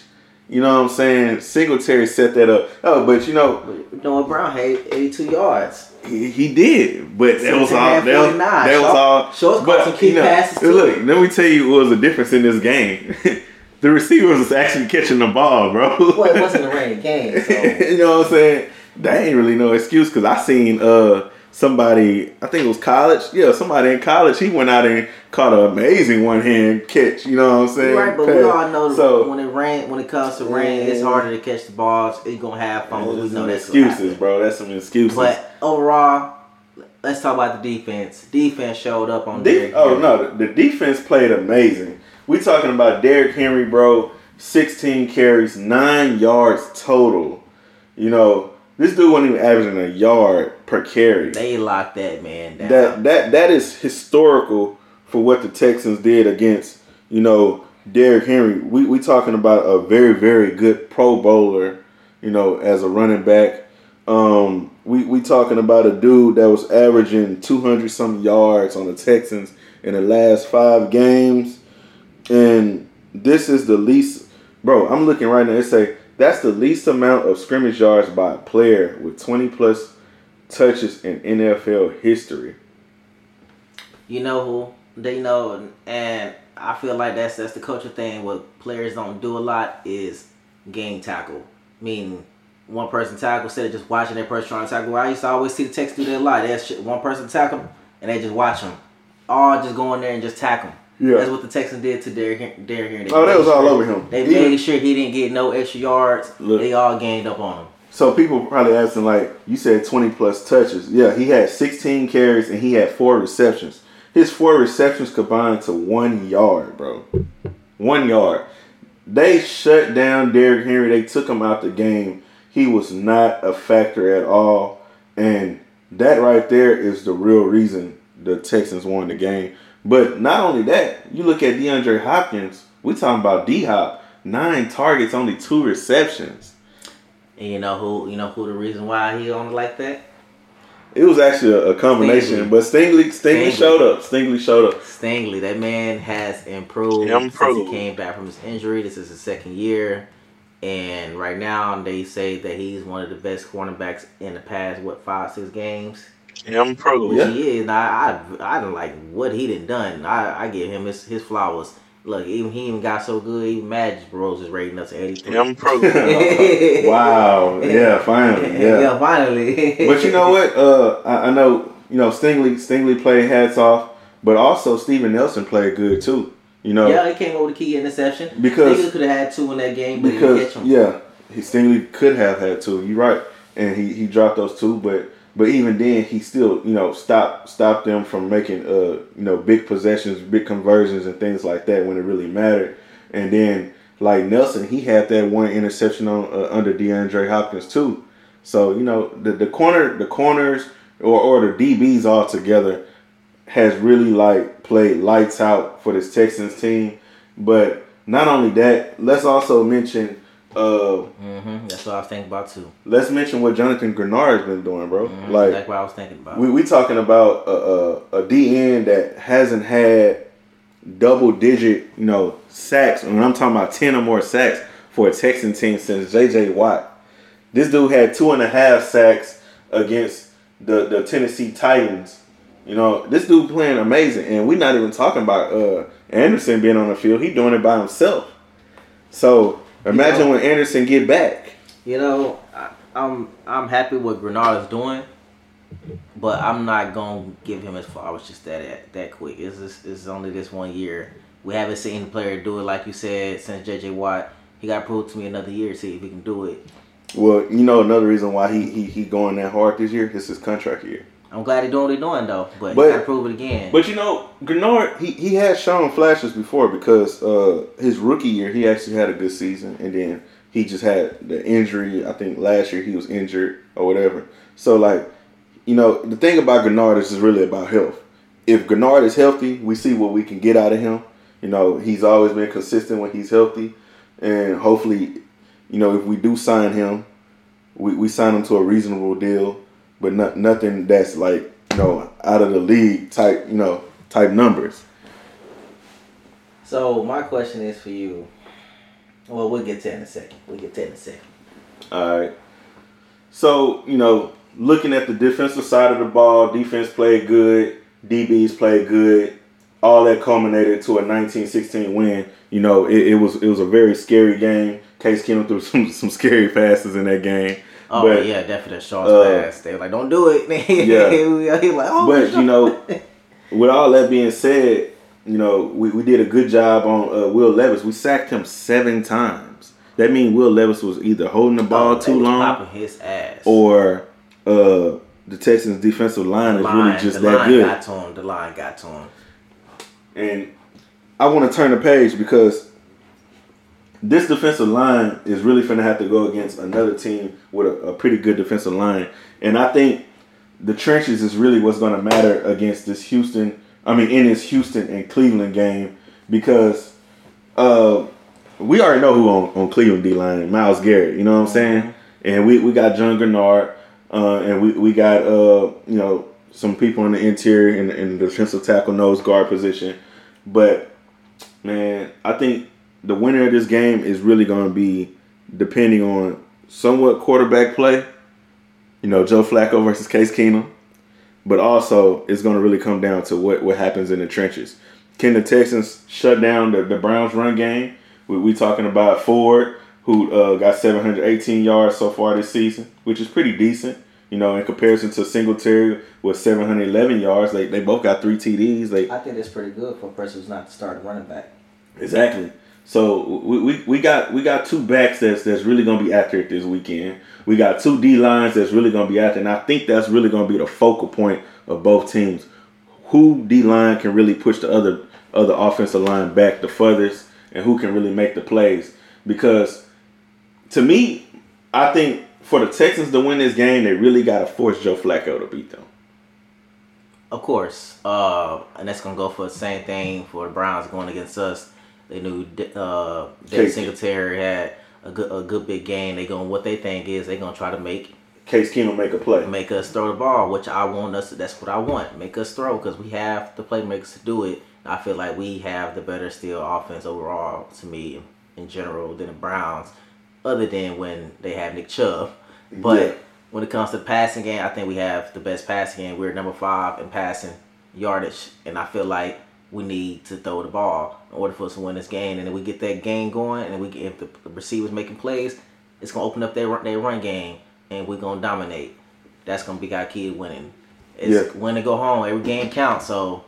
You know what I'm saying? Singletary set that up. Oh, but you know, Noah Brown had 82 yards. He, he did, but that was Six and a all. That was, that was all. Short's got some key passes, too. Look, let me tell you what was the difference in this game. the receivers was actually catching the ball, bro. Well, it wasn't a rainy game, so you know what I'm saying? That ain't really no excuse because I seen uh somebody, I think it was college. Yeah, somebody in college. He went out and caught an amazing one hand catch. You know what I'm saying? right. But we all know So when it rain, when it comes to rain, it's harder to catch the balls. It's gonna have fun. We know that's excuses, bro. That's some excuses. But overall, let's talk about the defense. Defense showed up on De- Derrick oh Henry. no, the defense played amazing. We talking about Derrick Henry, bro. 16 carries, nine yards total. You know, this dude wasn't even averaging a yard per carry. They locked that man down. That that that is historical for what the Texans did against you know Derrick Henry. We we talking about a very very good Pro Bowler, you know, as a running back. Um, we we talking about a dude that was averaging two hundred some yards on the Texans in the last five games, and this is the least. Bro, I'm looking right now. It say that's the least amount of scrimmage yards by a player with twenty plus touches in NFL history. you know who they know, and I feel like that's that's the culture thing. What players don't do a lot is game tackle, meaning one person tackle instead of just watching that person trying to tackle. I used to always see the Texans do that a lot. Shit, one person tackle and they just watch them, all just go in there and just tackle him. Yeah. That's what the Texans did to Derrick Derrick Henry. They Oh, that was all over him. They Even- made sure he didn't get no extra yards. Look. They all gained up on him. So people probably asking like, you said 20 plus touches. Yeah, he had 16 carries and he had four receptions. His four receptions combined to one yard, bro. One yard. They shut down Derrick Henry. They took him out the game. He was not a factor at all. And that right there is the real reason the Texans won the game. But not only that, you look at DeAndre Hopkins. We talking about D Hop. Nine targets, only two receptions. And you know who? You know who the reason why he only like that? It was actually a, a combination, Stingley. but Stingley, Stingley Stingley. showed up. Stingley showed up. Stingley, that man has improved, Improved. since he came back from his injury. This is his second year, and right now they say that he's one of the best cornerbacks in the past what five six games. Improved. Which Yeah. he is. And I I I don't like what he done done. I I give him his his flowers. Look, even he even got so good. Even Magic Bros is rating us at eighty three. wow. Yeah, finally. Yeah. yeah, finally. But you know what? Uh, I, I know you know Stingley. Stingley played hats off, but also Steven Nelson played good too. You know, Yeah, he came over the key interception. Because- Niggas could have had two in that game, but he didn't because catch them. yeah, he Stingley could have had two. You're right, and he, he dropped those two, but but even then he still you know stopped stopped them from making uh you know big possessions, big conversions, and things like that when it really mattered. And then like Nelson, he had that one interception on uh, under DeAndre Hopkins too. So you know the the corner the corners or or the DBs all together has really like played lights out for this Texans team. But not only that, let's also mention uh hmm That's what I was thinking about too. let's mention what Jonathan Greenard's been doing, bro. Mhm, Like that's what I was thinking about. we we talking about a, a a DN that hasn't had double digit, you know, sacks. And I'm talking about ten or more sacks for a Texan team since JJ Watt. This dude had two and a half sacks against the the Tennessee Titans. You know, this dude playing amazing, and we're not even talking about uh Anderson being on the field. He doing it by himself. So imagine know- when Anderson get back. You know, I, I'm I'm happy what Greenard is doing, but I'm not gonna give him his flowers just that that quick. It's just, it's only this one year. We haven't seen the player do it like you said since JJ Watt. He got to prove to me another year to see if he can do it. Well, you know another reason why he he, he going that hard this year is his contract year. I'm glad he's doing what he's doing though, but, But- he got to prove it again. But you know, Greenard he, he has shown flashes before because uh, his rookie year he actually had a good season, and then he just had the injury. I think last year he was injured or whatever. So like, you know, the thing about Greenard is just really about health. If Greenard is healthy, we see what we can get out of him. You know, he's always been consistent when he's healthy, and hopefully, you know, if we do sign him, we, we sign him to a reasonable deal, but not nothing that's like you know out of the league type you know type numbers. so my question is for you. Well, we'll get to it in a second. We'll get to it in a second. All right. So you know, looking at the defensive side of the ball, defense played good, DBs played good. All that culminated to a 1916 win. You know, it, it was it was a very scary game. Case Keenum threw some some scary passes in that game. Oh But- yeah, definitely that Shaw's uh, pass. They were like, "Don't do it." Yeah. he like, "Oh." But you know, with all that being said, you know, we, we did a good job on uh, Will Levis. We sacked him seven times. That means Will Levis was either holding the ball Oh, too long his ass. or uh, the Texans defensive line is line, really just the that line good. got to him. The line got to him. And I want to turn the page because this defensive line is really going to have to go against another team with a, a pretty good defensive line. And I think the trenches is really what's going to matter against this Houston. I mean, in this Houston and Cleveland game because uh, we already know who on, on Cleveland D line, Myles Garrett. You know what I'm saying? And we, we got John Greenard, uh, and we, we got uh, you know some people in the interior in, in the defensive tackle nose guard position. But man, I think the winner of this game is really going to be depending on somewhat quarterback play. You know, Joe Flacco versus Case Keenum, but also it's going to really come down to what what happens in the trenches. Can the Texans shut down the, the Browns run game? We, we talking about Ford, who uh, got 718 yards so far this season, which is pretty decent. You know, in comparison to Singletary with 711 yards, they, they both got three TDs. They I think that's pretty good for a person who's not the starting running back. Exactly. So we, we, we got we got two backs that's that's really gonna be accurate this weekend. We got two D lines that's really gonna be accurate, and I think that's really gonna be the focal point of both teams. Who D line can really push the other other offensive line back the furthest, and who can really make the plays? Because to me, I think for the Texans to win this game, they really got to force Joe Flacco to beat them. Of course, uh, and that's gonna go for the same thing for the Browns going against us. They knew uh, Case- Singletary had a good a good big game. They going what they think is they gonna try to make Case Keenum make a play. make us throw the ball, which I want us. That's what I want. Make us throw because we have the playmakers to do it. I feel like we have the better still offense overall to me in general than the Browns, other than when they have Nick Chubb. But Yeah. when it comes to passing game, I think we have the best passing game. We're number five in passing yardage, and I feel like we need to throw the ball in order for us to win this game. And then we get that game going, and we get, if the receivers making plays, it's gonna open up their run- their run game, and we're gonna dominate. That's gonna be our key to winning. It's Yeah. win and go home. Every game counts, so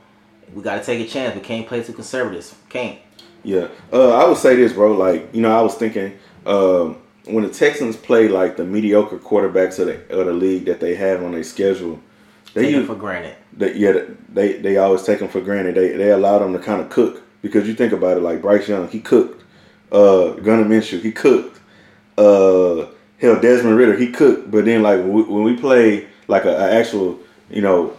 we got to take a chance. We can't play too conservatives. Can't. Yeah, uh, I would say this, bro. Like, you know, I was thinking um, when the Texans play like the mediocre quarterbacks of the, of the league that they have on their schedule, they Take it use, for granted. They, yeah, they they always take them for granted. They they allow them to kind of cook because you think about it, like Bryce Young, he cooked. Uh, Gardner Minshew, he cooked. Uh, hell, Desmond Ridder, he cooked. But then, like when we, play like a, a actual, you know,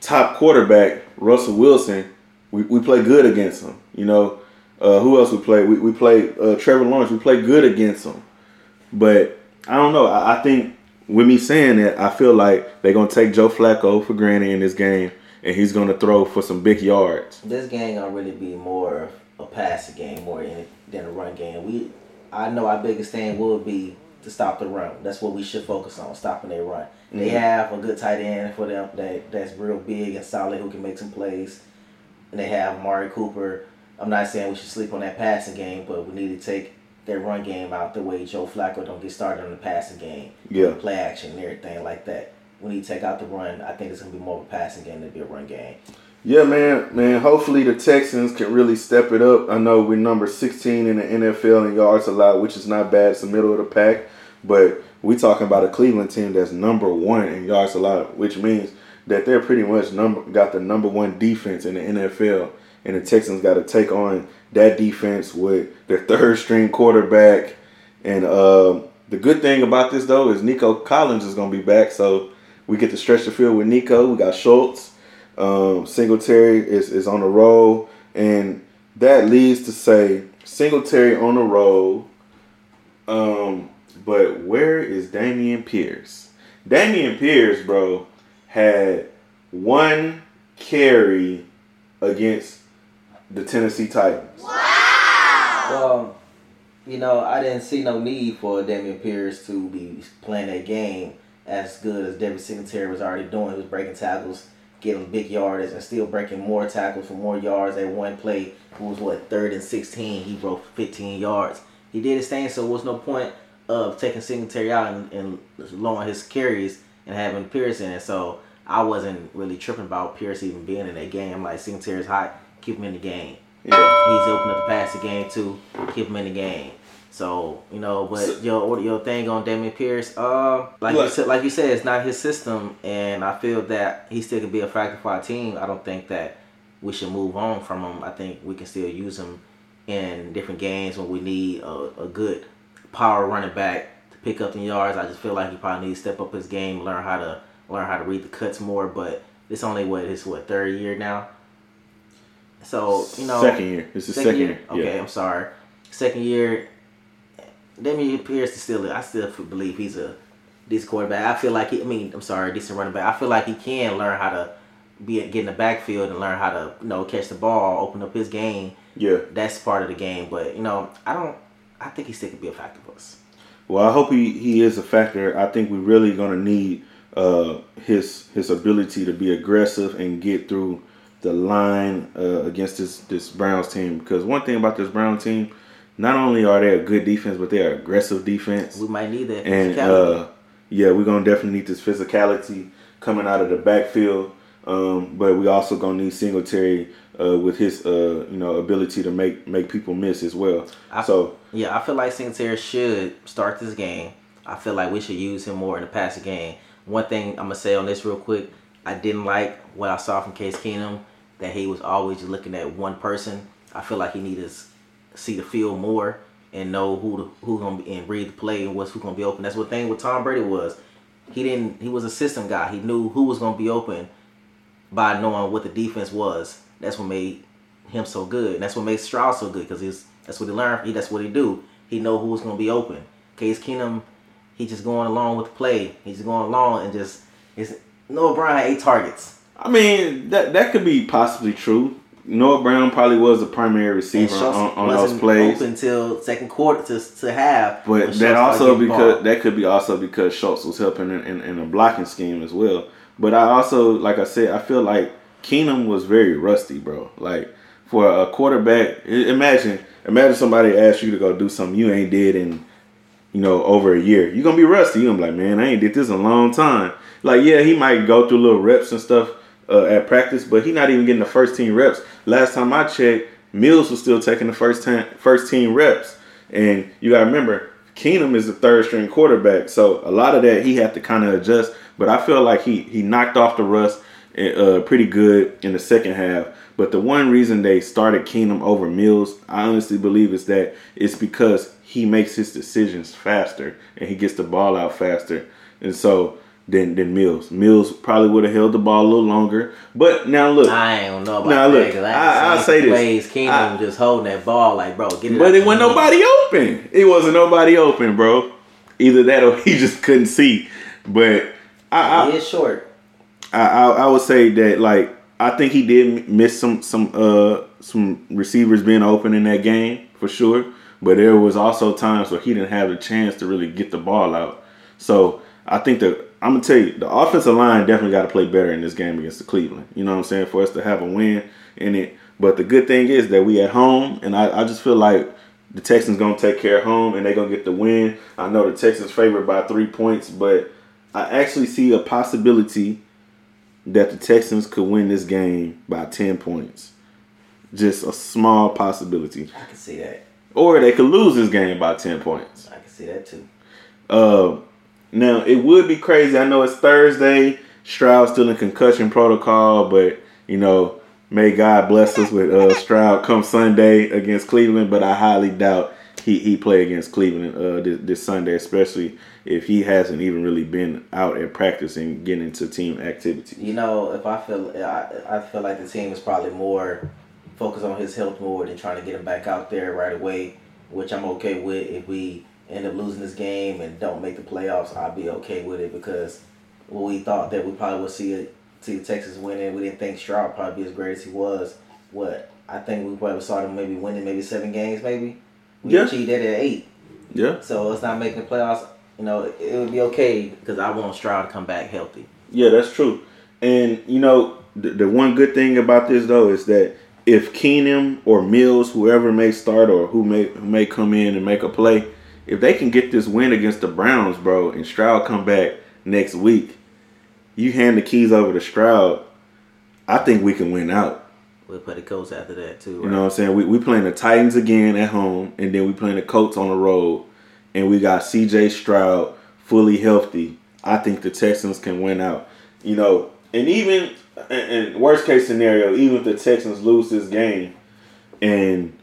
top quarterback, Russell Wilson, we, we play good against him. You know, uh, who else we play? We we play uh, Trevor Lawrence. We play good against him. But I don't know. I, I think with me saying that, I feel like they're gonna take Joe Flacco for granted in this game, and he's gonna throw for some big yards. This game gonna really be more a passing game more than than a run game. We, I know our biggest thing will be to stop the run. That's what we should focus on, stopping their run. They Mhm. have a good tight end for them that that's real big and solid who can make some plays, and they have Amari Cooper. I'm not saying we should sleep on that passing game, but we need to take their run game out the way Joe Flacco don't get started on the passing game, Yeah, play action, and everything like that. Need to take out the run. I think it's gonna be more of a passing game than be a run game. yeah, man, man. Hopefully the Texans can really step it up. I know we're number 16 in the NFL in yards allowed, which is not bad. It's the middle of the pack, but we talking about a Cleveland team that's number one in yards allowed, which means that they're pretty much number got the number one defense in the NFL, and the Texans got to take on that defense with their third string quarterback. And um, the good thing about this though is Nico Collins is going to be back, so we get to stretch the field with Nico. We got Schultz, um, Singletary is is on the roll, and that leads to say Singletary on the roll. Um, but where is Dameon Pierce? Dameon Pierce, bro, had one carry against the Tennessee Titans. Well, um, you know, I didn't see no need for Dameon Pierce to be playing that game as good as David Singletary was already doing. He was breaking tackles, getting big yardage, and still breaking more tackles for more yards at one play. It was what third and sixteen. He broke fifteen yards. He did his thing, so what's no point of taking Singletary out and, and lowering his carries and having Pierce in it. So I wasn't really tripping about Pierce even being in that game. Like Singletary's hot, keep him in the game. Yeah, He's opened up the passing game too. Keep him in the game. So you know, but So- your your thing on Dameon Pierce, uh, like you said, like you said, it's not his system, and I feel that he still could be a factor for our team. I don't think that we should move on from him. I think we can still use him in different games when we need a, a good power running back to pick up the yards. I just feel like he probably needs to step up his game, learn how to learn how to read the cuts more. But it's only what his what third year now. So you know, second year. This is second, year. Okay, Yeah. I'm sorry. Second year, Dameon Pierce is still. I still believe he's a decent quarterback. I feel like he. I mean, I'm sorry, decent running back. I feel like he can learn how to be get in the backfield and learn how to you know catch the ball, open up his game. Yeah. That's part of the game. But you know, I don't. I think he still could be a factor for us. Well, I hope he, he is a factor. I think we're really gonna need uh, his his ability to be aggressive and get through the line uh, against this this Browns team. Because one thing about this Brown team, not only are they a good defense, but they are aggressive defense. We might need that. And uh, yeah, we're gonna definitely need this physicality coming out of the backfield. Um, but we also gonna need Singletary uh, with his uh, you know ability to make make people miss as well. I- so Yeah, I feel like Singletary should start this game. I feel like we should use him more in the passing game. One thing I'm gonna say on this real quick, I didn't like what I saw from Case Keenum that he was always just looking at one person. I feel like he needs to see the field more and know who to, who gonna be and read the play and what's who gonna be open. That's what thing with Tom Brady was. He didn't. He was a system guy. He knew who was gonna be open by knowing what the defense was. That's what made him so good. And that's what made Stroud so good because he's that's what he learned. He that's what he do. He know who was gonna be open. Case Keenum, he just going along with the play. He's going along and just it's Brown had eight targets. I mean that that could be possibly true. Noah Brown probably was the primary receiver on, on those plays. until second quarter to to half. But that also because ball. that could be also because Schultz was helping in, in, in a blocking scheme as well. But I also, like I said, I feel like Keenum was very rusty, bro. Like for a quarterback, imagine imagine somebody asked you to go do something you ain't did in you know over a year. You're gonna be rusty. You're gonna be like, man, I ain't did this in a long time. Like yeah, he might go through little reps and stuff uh, at practice, but he not even getting the first team reps. Last time I checked, Mills was still taking the first time first team reps. And you gotta remember, Keenum is the third string quarterback, so a lot of that he had to kind of adjust. But I feel like he he knocked off the rust uh, pretty good in the second half. But the one reason they started Keenum over Mills, I honestly believe, is that it's because he makes his decisions faster and he gets the ball out faster. And so than than Mills. Mills probably would have held the ball a little longer. But now look, I don't know about Nah, that. look, I- I, I'll say seen this. Plays Keenum I- just holding that ball like, bro, get it. But it wasn't nobody open. It wasn't nobody open, bro. Either that or he just couldn't see. But I, I, He is short. I, I, I would say that like I think he did miss some some uh some receivers being open in that game for sure. But there was also times where he didn't have the chance to really get the ball out. So I think that I'm gonna tell you the offensive line definitely got to play better in this game against the Cleveland. You know what I'm saying for us to have a win in it. But the good thing is that we at home, and I, I just feel like the Texans gonna take care of home and they're gonna get the win. I know the Texans favored by three points, but I actually see a possibility that the Texans could win this game by ten points. Just a small possibility. I can see that. Or they could lose this game by ten points. I can see that too. Uh, now it would be crazy. I know it's Thursday. Stroud still in concussion protocol, but you know, may God bless us with uh, Stroud come Sunday against Cleveland. But I highly doubt he he play against Cleveland uh, this, this Sunday, especially if he hasn't even really been out at practice and getting into team activity. You know, if I feel, I, I feel like the team is probably more focused on his health more than trying to get him back out there right away, which I'm okay with. If we end up losing this game and don't make the playoffs, I'll be okay with it because we thought that we probably would see it, see the Texas winning. We didn't think Stroud probably be as great as he was. What I think we probably saw them maybe winning maybe seven games, maybe. We Yeah. achieved that at eight. Yeah, So it's not making the playoffs. You know, it, it would be okay because I want Stroud to come back healthy. yeah, that's true. And you know, the, the one good thing about this though is that if Keenum or Mills, whoever may start or who may who may come in and make a play, if they can get this win against the Browns, bro, and Stroud come back next week, you hand the keys over to Stroud. I think we can win out We'll play the Colts after that too. You know what I'm saying? We we playing the Titans again at home, and then we playing the Colts on the road, and we got C.J. Stroud fully healthy. I think the Texans can win out. You know, and even in worst case scenario, even if the Texans lose this game, and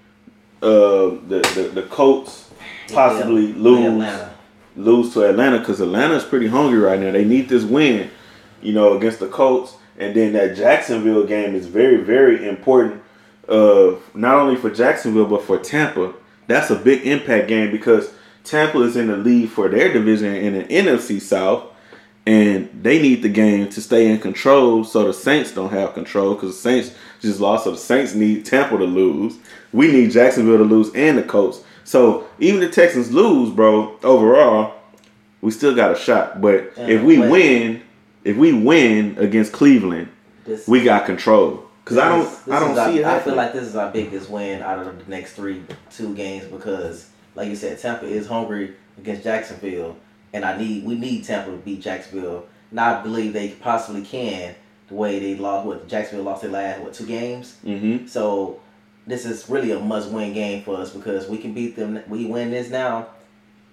uh, the, the the Colts possibly Yeah, lose Atlanta. lose to Atlanta because Atlanta's pretty hungry right now. They need this win, you know, against the Colts. And then that Jacksonville game is very, very important, uh, not only for Jacksonville, but for Tampa. That's a big impact game because Tampa is in the lead for their division in the NFC South. And they need the game to stay in control so the Saints don't have control because the Saints just lost. So the Saints need Tampa to lose. We need Jacksonville to lose and the Colts. So even the Texans lose, bro, overall, we still got a shot. But Yeah, if we but- win, if we win against Cleveland, This, we got control. Because I don't, I don't see our- it. I feel like this is our biggest win out of the next three two games because, like you said, Tampa is hungry against Jacksonville, and I need we need Tampa to beat Jacksonville. Now I believe they possibly can. The way they lost, what Jacksonville lost their last what two games. Mhm. So this is really a must-win game for us because we can beat them. We win this now.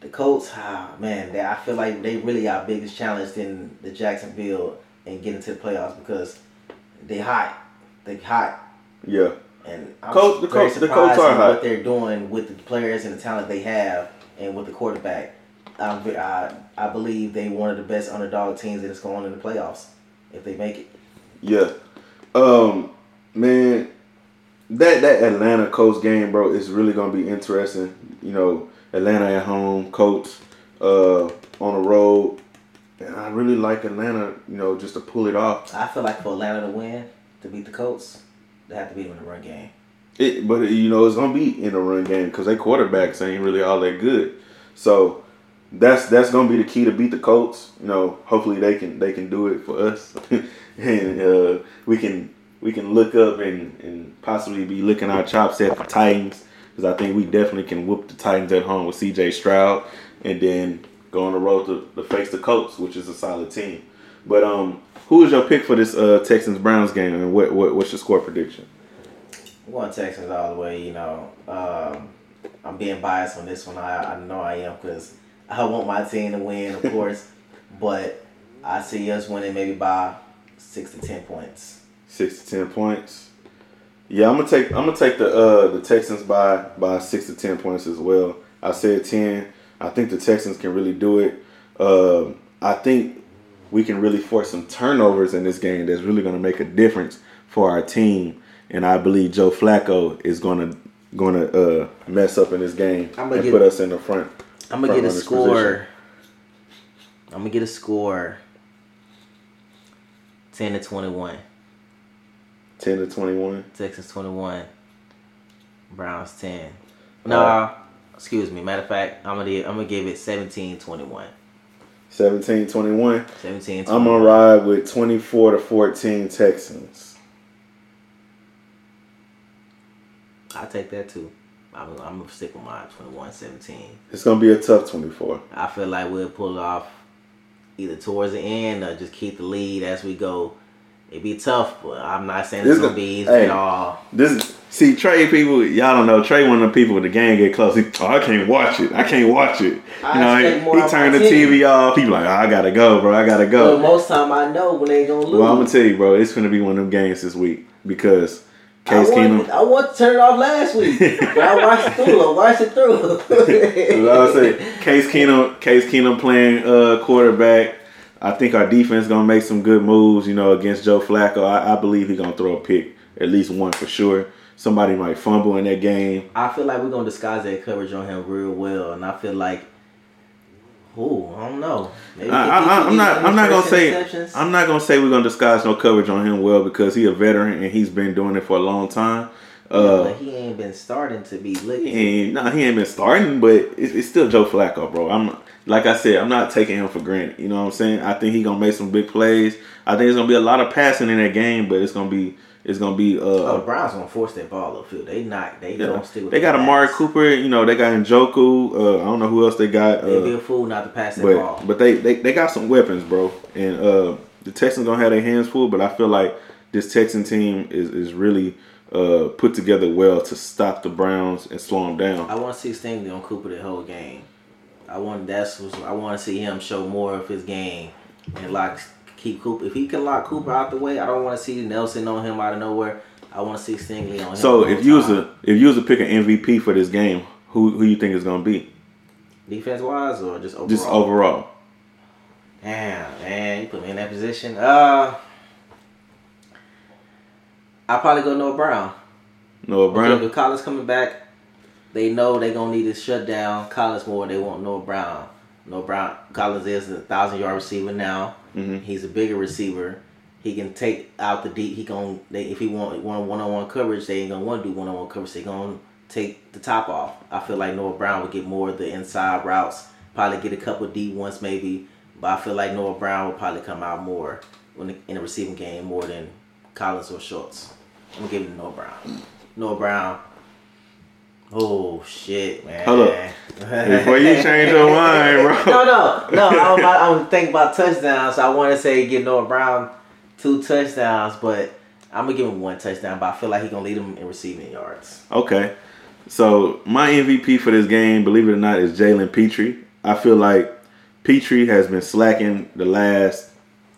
The Colts, ah, man, they, I feel like they really our biggest challenge in the Jacksonville and getting to the playoffs because they hot, they hot, Yeah. and I'm Colts- the very Colts- the Colts are hot. what they're doing with the players and the talent they have and with the quarterback. I'm, I I believe they one of the best underdog teams that is going in the playoffs if they make it. Yeah. Um, man, that that Atlanta Colts game, bro, is really gonna be interesting. You know, Atlanta at home, Colts uh, on the road, and I really like Atlanta. You know, just to pull it off. I feel like for Atlanta to win to beat the Colts, they have to beat them in the run game. It, but you know, it's gonna be in a run game because they quarterbacks ain't really all that good. So that's that's gonna be the key to beat the Colts. You know, hopefully they can they can do it for us, and uh, we can we can look up and, and possibly be licking our chops at the Titans because I think we definitely can whoop the Titans at home with C.J. Stroud, and then go on the road to, to face the Colts, which is a solid team. But um, who is your pick for this uh, Texans Browns game, and what, what what's your score prediction? I'm going Texans all the way. You know, um, I'm being biased on this one. I, I know I am because I want my team to win, of course. but I see us winning maybe by six to ten points. Six to ten points. Yeah, I'm gonna take I'm gonna take the uh the Texans by by six to ten points as well. I said ten. I think the Texans can really do it. Um, I think we can really force some turnovers in this game. That's really gonna make a difference for our team. And I believe Joe Flacco is gonna gonna uh mess up in this game and get- put us in the front. I'm gonna get a score. position. I'm gonna get a score. Ten to twenty-one. Ten to twenty one. Texas twenty-one. Browns ten. No, Alright. excuse me. Matter of fact, I'm gonna I'm gonna give it 17-21. 17-21. 17 I'm gonna ride with twenty four to fourteen Texans. I take that too. I'm, I'm gonna stick with my 21-17. It's gonna be a tough twenty four. I feel like we'll pull it off either towards the end or just keep the lead as we go. It'd be tough, but I'm not saying This it's gonna be easy hey. at all. This see Trey people, y'all don't know Trey. One of the people with the gang get close. He, oh, I can't watch it. I can't watch it. You I know, he, he turned the. TV off. People like, oh, I gotta go, bro. I gotta But go. most time I know when they gonna lose. Well, I'm gonna tell you, bro. It's gonna be one of them games this week because I Case want, Keenum. I want to turn it off last week, but I watched it through. I watched it through. I would say Case Keenum, Case Keenum playing uh, quarterback. I think our defense gonna make some good moves. You know, against Joe Flacco. I, I believe he's gonna throw a pick, at least one for sure. Somebody might fumble in that game. I feel like we're gonna disguise that coverage on him real well, and I feel like, ooh, I don't know. Maybe I, if I, he I'm not. I'm not gonna say. I'm not gonna say we're gonna disguise no coverage on him well because he a veteran and he's been doing it for a long time. Uh, but he ain't been starting to be licking. and nah, he ain't been starting, but it's, it's still Joe Flacco, bro. I'm like I said, I'm not taking him for granted. You know what I'm saying? I think he gonna make some big plays. I think it's gonna be a lot of passing in that game, but it's gonna be it's gonna be uh. Oh, the Browns gonna force that ball upfield. They not. They yeah. don't stick with. They got Amari. Cooper, you know. They got Njoku. Uh, I don't know who else they got. They'd be Uh, a fool not to pass that but ball. but they, they they got some weapons, bro. And uh, the Texans gonna have their hands full. But I feel like this Texan team is is really uh, put together well to stop the Browns and slow them down. I want to see Stingley on Cooper the whole game. I want that's what I want to see him show more of his game and lock keep Cooper. If he can lock Cooper out the way, I don't want to see Nelson on him out of nowhere. I want to see Stingley on him. So if you was a if you was to pick an MVP for this game, who who you think is gonna be? defense wise or just overall? Just overall. Damn, man, you put me in that position. Uh, I probably go Noah Brown. Noah Brown. with Collins coming back, they know they gonna need to shut down Collins more. They want Noah Brown. Noah Brown. Collins is a thousand yard receiver now. Mhm. He's a bigger receiver. He can take out the deep. He they if he want one one on one coverage, they ain't gonna want to do one on one coverage. They gonna take the top off. I feel like Noah Brown would get more of the inside routes. Probably get a couple deep ones maybe, but I feel like Noah Brown will probably come out more when the, in the receiving game more than Collins or Schultz. I'm giving Noah Brown. Noah Brown. Oh shit, man. Hold up. Before you change your mind, bro. no, no, no. I'm, about, I'm thinking about touchdowns. So I want to say give Noah Brown two touchdowns, but I'm gonna give him one touchdown. But I feel like he gonna lead him in receiving yards. Okay. So my MVP for this game, believe it or not, is Jalen Pitre. I feel like Pitre has been slacking the last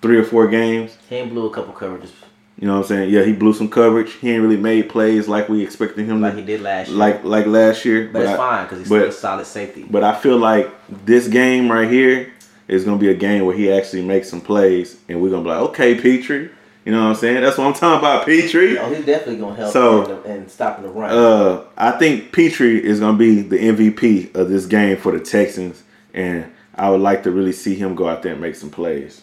three or four games. He blew a couple coverages You know what I'm saying? Yeah, he blew some coverage. He ain't really made plays like we expected him like to he did last year. like like last year. but, it's I- fine because he's but- still a solid safety. But I feel like this game right here is gonna be a game where he actually makes some plays, and we're gonna be like, okay, Pitre. You know what I'm saying? That's what I'm talking about, Pitre. oh, he's definitely gonna help So, in stopping the run. Uh, I think Pitre is gonna be the MVP of this game for the Texans, and I would like to really see him go out there and make some plays.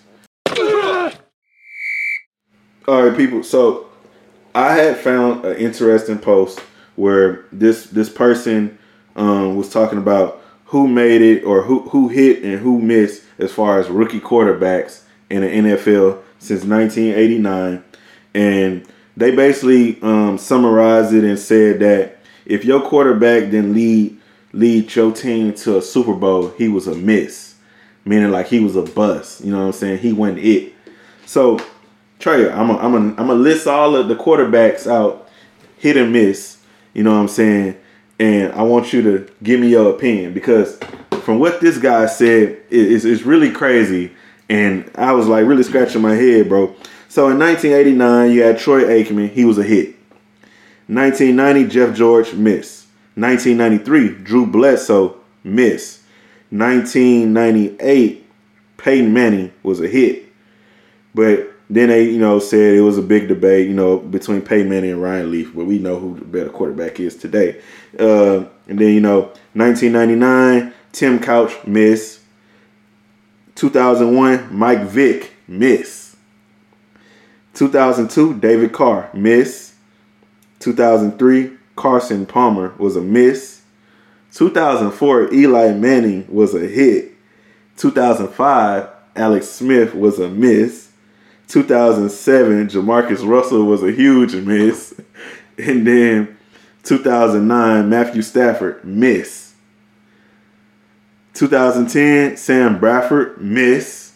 All right, people. So I had found an interesting post where this this person um, was talking about who made it or who who hit and who missed as far as rookie quarterbacks in the NFL since 1989, and they basically um, summarized it and said that if your quarterback didn't lead lead your team to a Super Bowl, he was a miss, meaning like he was a bust. You know what I'm saying? He wasn't it. So Trey, I'm a, I'm a, I'm gonna list all of the quarterbacks out, hit and miss. You know what I'm saying? And I want you to give me your opinion because from what this guy said, it- it's, it's really crazy. And I was like really scratching my head, bro. So in 1989, you had Troy Aikman. He was a hit. 1990, Jeff George, miss. 1993, Drew Bledsoe, miss. 1998, Peyton Manning was a hit. But then they, you know, said it was a big debate, you know, between Peyton and Ryan Leaf. But we know who the better quarterback is today. Uh, and then, you know, 1999, Tim Couch, miss. 2001, Mike Vick, miss. 2002, David Carr, miss. 2003, Carson Palmer was a miss. 2004, Eli Manning was a hit. 2005, Alex Smith was a miss. 2007, JaMarcus Russell was a huge miss. And then 2009, Matthew Stafford, miss. 2010, Sam Bradford, miss.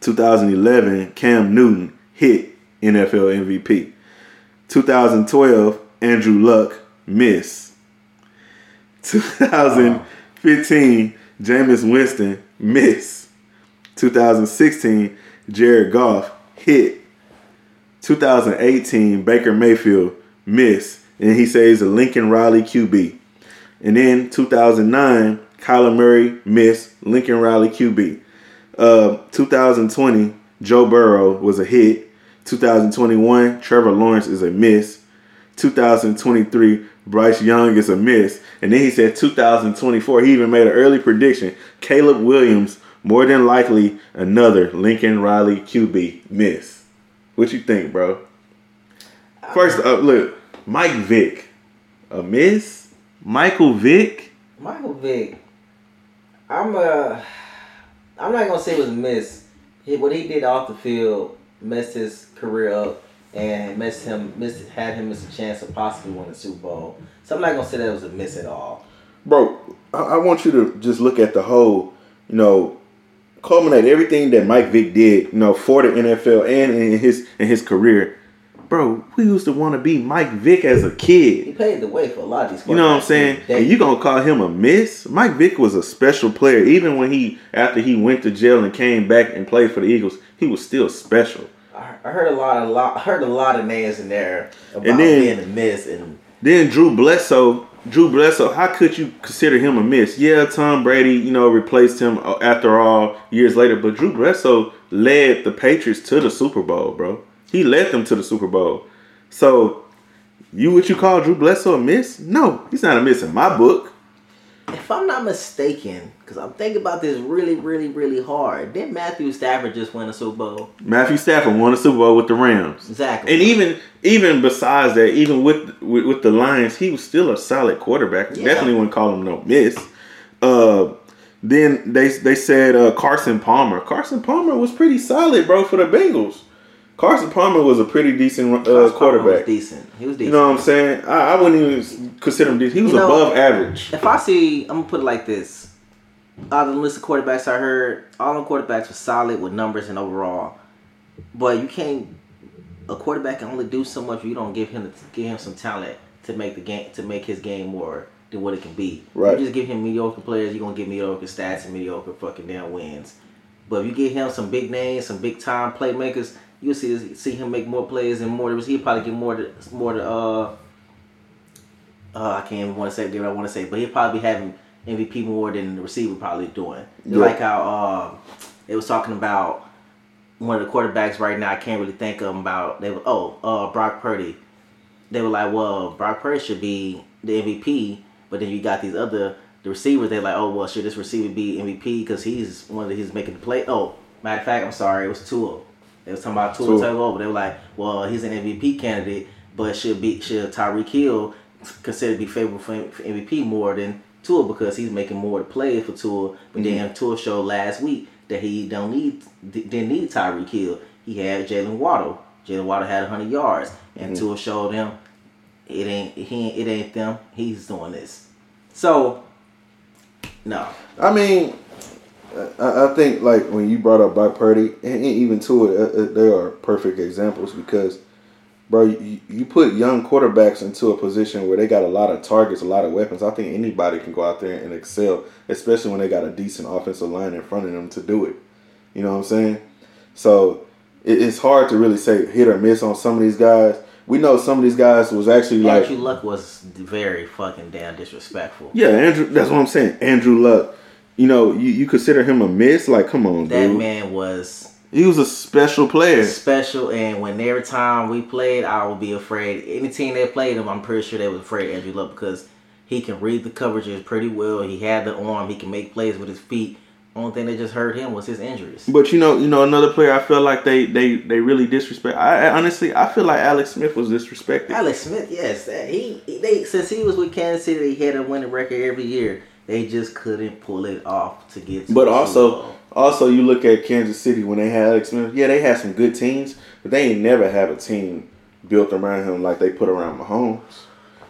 2011, Cam Newton, hit NFL MVP. 2012, Andrew Luck, miss. 2015, Jameis Winston, miss. 2016, Jared Goff, hit. 2018, Baker Mayfield, miss. And he says a Lincoln Riley QB. And then 2009, Kyler Murray, miss. Lincoln Riley QB. Uh, 2020, Joe Burrow was a hit. 2021, Trevor Lawrence is a miss. 2023, Bryce Young is a miss. And then he said 2024, he even made an early prediction. Caleb Williams, more than likely, another Lincoln Riley QB miss. What you think, bro? First up, look, Mike Vick, a miss. Michael Vick, Michael Vick, I'm uh, I'm not gonna say it was a miss. He, what he did off the field messed his career up and messed him, missed, had him miss a chance of possibly winning the Super Bowl. So I'm not gonna say that was a miss at all. bro. I, I want you to just look at the whole, you know, culminate everything that Mike Vick did, you know, for the NFL and in his in his career. bro, we used to want to be Mike Vick as a kid. He paved the way for a lot of these. You know what I'm saying? And you gonna call him a miss? Mike Vick was a special player. Even when he after he went to jail and came back and played for the Eagles, he was still special. I heard a lot of lot. I heard a lot of names in there about And then- being a miss and Then Drew Bledsoe, Drew Bledsoe, how could you consider him a miss? Yeah, Tom Brady, you know, replaced him uh, after all years later, but Drew Bledsoe led the Patriots to the Super Bowl, bro. He led them to the Super Bowl. So, you what you call Drew Bledsoe a miss? No, he's not a miss in my book. If I'm not mistaken, because I'm thinking about this really, really, really hard. Did Matthew Stafford just win a Super Bowl? Matthew Stafford won a Super Bowl with the Rams. Exactly. And even even besides that, even with with, with the Lions, he was still a solid quarterback. Yeah. Definitely wouldn't call him no miss. Uh, then they they said uh, Carson Palmer. Carson Palmer was pretty solid, bro, for the Bengals. Carson Palmer was a pretty decent uh, Carson Palmer was quarterback. decent. He was decent. You know what I'm saying? I, I wouldn't even consider him. decent. He was You know- above average. If I see, I'm gonna put it like this: out of the list of quarterbacks I heard, all the quarterbacks were solid with numbers and overall. But you can't. A quarterback can only do so much. if You don't give him give him some talent to make the game to make his game more than what it can be. Right. You just give him mediocre players, you're gonna get mediocre stats and mediocre fucking damn wins. But if you give him some big names, some big time playmakers, you'll see see him make more plays and more. He'll probably get more to more to uh uh, I can't even want to say what I want to say, but he'll probably be having MVP more than the receiver probably doing. Yeah. Like how uh, they was talking about one of the quarterbacks right now. I can't really think of him about. They were oh uh, Brock Purdy. They were like, well, Brock Purdy should be the MVP, but then you got these other the receivers. They're like, oh well, should this receiver be MVP because he's one of the, he's making the play. Oh, matter of fact, I'm sorry, it was Tua. They was talking about Tua Tua. Tagovailoa. They were like, well, he's an MVP candidate, but should be should Tyreek Hill considered be favorable for MVP more than Tua because he's making more plays for Tua. But mm-hmm. then Tua showed last week that he don't need didn't need Tyreek Hill. He had Jaylen Waddle. Jaylen Waddle had 100 yards, and mm-hmm. Tua showed him it ain't he it ain't them. He's doing this. So no, I mean, I, I think like when you brought up Brock Purdy and, even to it, uh, uh, they are perfect examples because, bro, you, you put young quarterbacks into a position where they got a lot of targets, a lot of weapons. I think anybody can go out there and excel, especially when they got a decent offensive line in front of them to do it. You know what I'm saying? So it, it's hard to really say hit or miss on some of these guys. We know some of these guys was actually like Andrew Luck was very fucking damn disrespectful. yeah, Andrew. That's what I'm saying. Andrew Luck. You know, you, you consider him a miss? Like, come on, That dude. man was He was a special player. special, and when every time we played, I would be afraid. Any team that played him, I'm pretty sure they was afraid of Andrew Luck because he can read the coverages pretty well. He had the arm. He can make plays with his feet. Only thing that just hurt him was his injuries. But you know, you know, another player I feel like they they they really disrespect. I, I honestly I feel like Alex Smith was disrespected. Alex Smith, yes, he they since he was with Kansas City, he had a winning record every year. They just couldn't pull it off to get. To But also, Bowl. also you look at Kansas City when they had Alex Smith. Yeah, they had some good teams, but they ain't never have a team built around him like they put around Mahomes.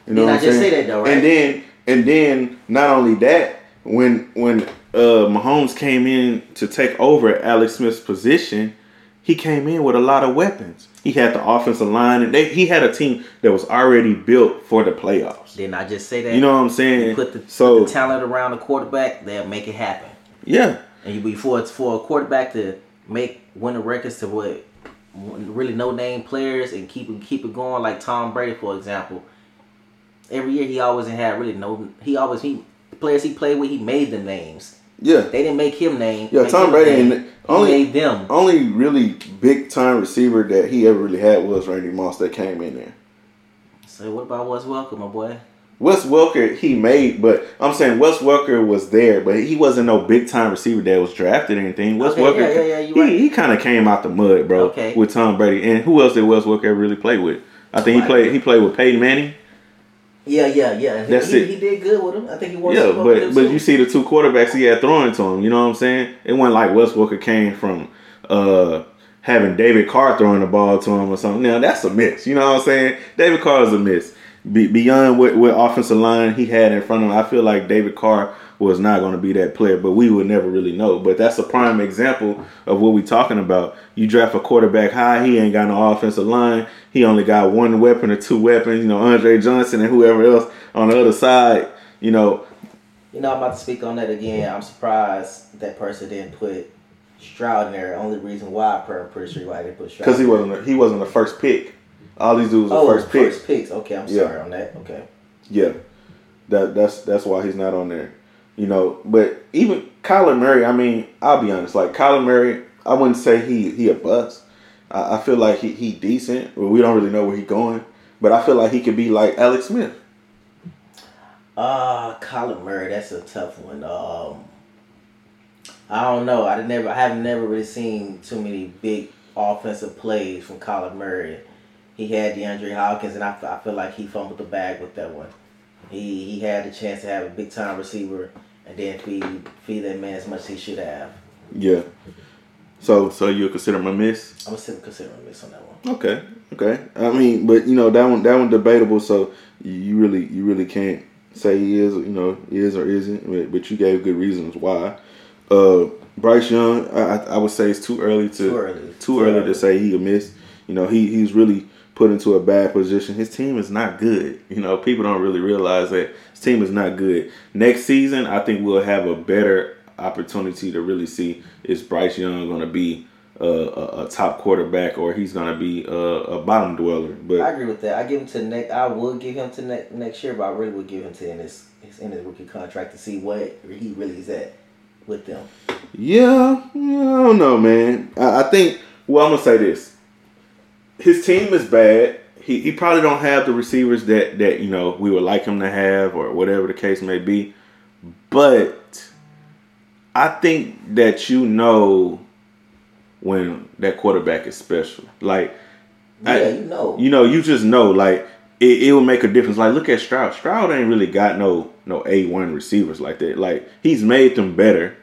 You know Didn't what I I'm just saying? say that though, right? And then and then not only that, when when uh Mahomes came in to take over Alex Smith's position, he came in with a lot of weapons. He had the offensive line, and they, he had a team that was already built for the playoffs. Didn't I just say that? You know what I'm saying? You put the, so put the talent around the quarterback, they'll make it happen. yeah, And you before it's for a quarterback to make winning records to what really no name players and keep it keep it going like Tom Brady for example. Every year he always had really no he always he the players he played with he made the names. yeah. They didn't make him name. Yeah, Tom Brady name. and only- made them. Only really big time receiver that he ever really had was Randy Moss that came in there. So what about Wes Welker, my boy? Wes Welker he made, but I'm saying Wes Welker was there, but he wasn't no big time receiver that was drafted or anything. Wes Okay, Welker, yeah, yeah, yeah, you he, right. he kind of came out the mud, bro, Okay. with Tom Brady. And who else did Wes Welker really play with? I think he played he played with Peyton Manning. Yeah, yeah, yeah. He, That's he, it. He did good with him. I think he won. Yeah, Super Bowl with but but too. you see the two quarterbacks he had throwing to him. You know what I'm saying? It wasn't like Wes Welker came from uh, having David Carr throwing the ball to him or something. Now that's a miss. You know what I'm saying? David Carr is a miss. Be, beyond what, what offensive line he had in front of him, I feel like David Carr was not going to be that player, but we would never really know. But that's a prime example of what we're talking about. You draft a quarterback high, he ain't got no offensive line. He only got one weapon or two weapons. You know, Andre Johnson and whoever else on the other side. You know, You know, I'm about to speak on that again. I'm surprised that person didn't put Stroud in there. Only reason why I'm pretty sure why they put Stroud. because he wasn't he wasn't the first pick. All these dudes were Oh, first pick. first picks. Okay, I'm Yeah. sorry on that. Okay. Yeah, that that's that's why he's not on there. You know, but even Kyler Murray. I mean, I'll be honest. Like Kyler Murray, I wouldn't say he he a bust. I, I feel like he he decent. Well, we don't really know where he's going, but I feel like he could be like Alex Smith. Uh Colin Murray, that's a tough one. Um, I don't know. I never, I have never really seen too many big offensive plays from Colin Murray. He had DeAndre Hopkins, and I, I feel like he fumbled the bag with that one. He he had the chance to have a big time receiver, and then feed feed that man as much as he should have. Yeah. So so you consider him a miss? I'm gonna still consider a miss on that one. Okay. Okay. I mean, but you know that one that one debatable. So you really you really can't say he is you know is or isn't. But, but you gave good reasons why. Uh, Bryce Young, I, I- would say it's too early to Too early. too early to say he a miss. You know he he's really put into a bad position. His team is not good. You know people don't really realize that his team is not good. Next season, I think we'll have a better opportunity to really see is Bryce Young going to be uh, a, a top quarterback or he's going to be a, a bottom dweller. But I agree with that. I give him to next. I would give him to ne- next year, but I really would give him to in his, his in his rookie contract to see what he really is at with them. yeah, yeah, I don't know, man. I, I think. Well, I'm gonna say this: his team is bad. He, he probably don't have the receivers that that you know we would like him to have or whatever the case may be. But I think that you know when that quarterback is special. Like Yeah, I- you know. you know, you just know like it, it will make a difference. Like look at Stroud. Stroud ain't really got no no A one receivers like that. Like he's made them better,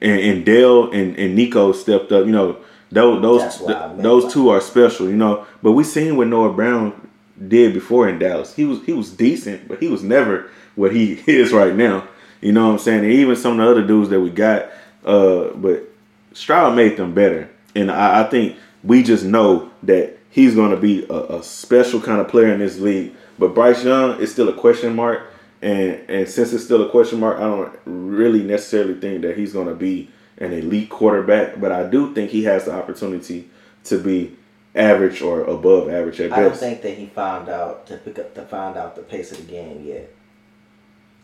and, and Dell and, and Nico stepped up. You know those those I those two are special. You know, but we seen what Noah Brown did before in Dallas. He was he was decent, but he was never what he is right now. You know what I'm saying? And even some of the other dudes that we got, uh, but Stroud made them better, and I, I think we just know that he's going to be a, a special kind of player in this league. But Bryce Young is still a question mark, and and since it's still a question mark, I don't really necessarily think that he's going to be an elite quarterback. But I do think he has the opportunity to be average or above average at best. I don't think that he found out to pick up to find out the pace of the game yet.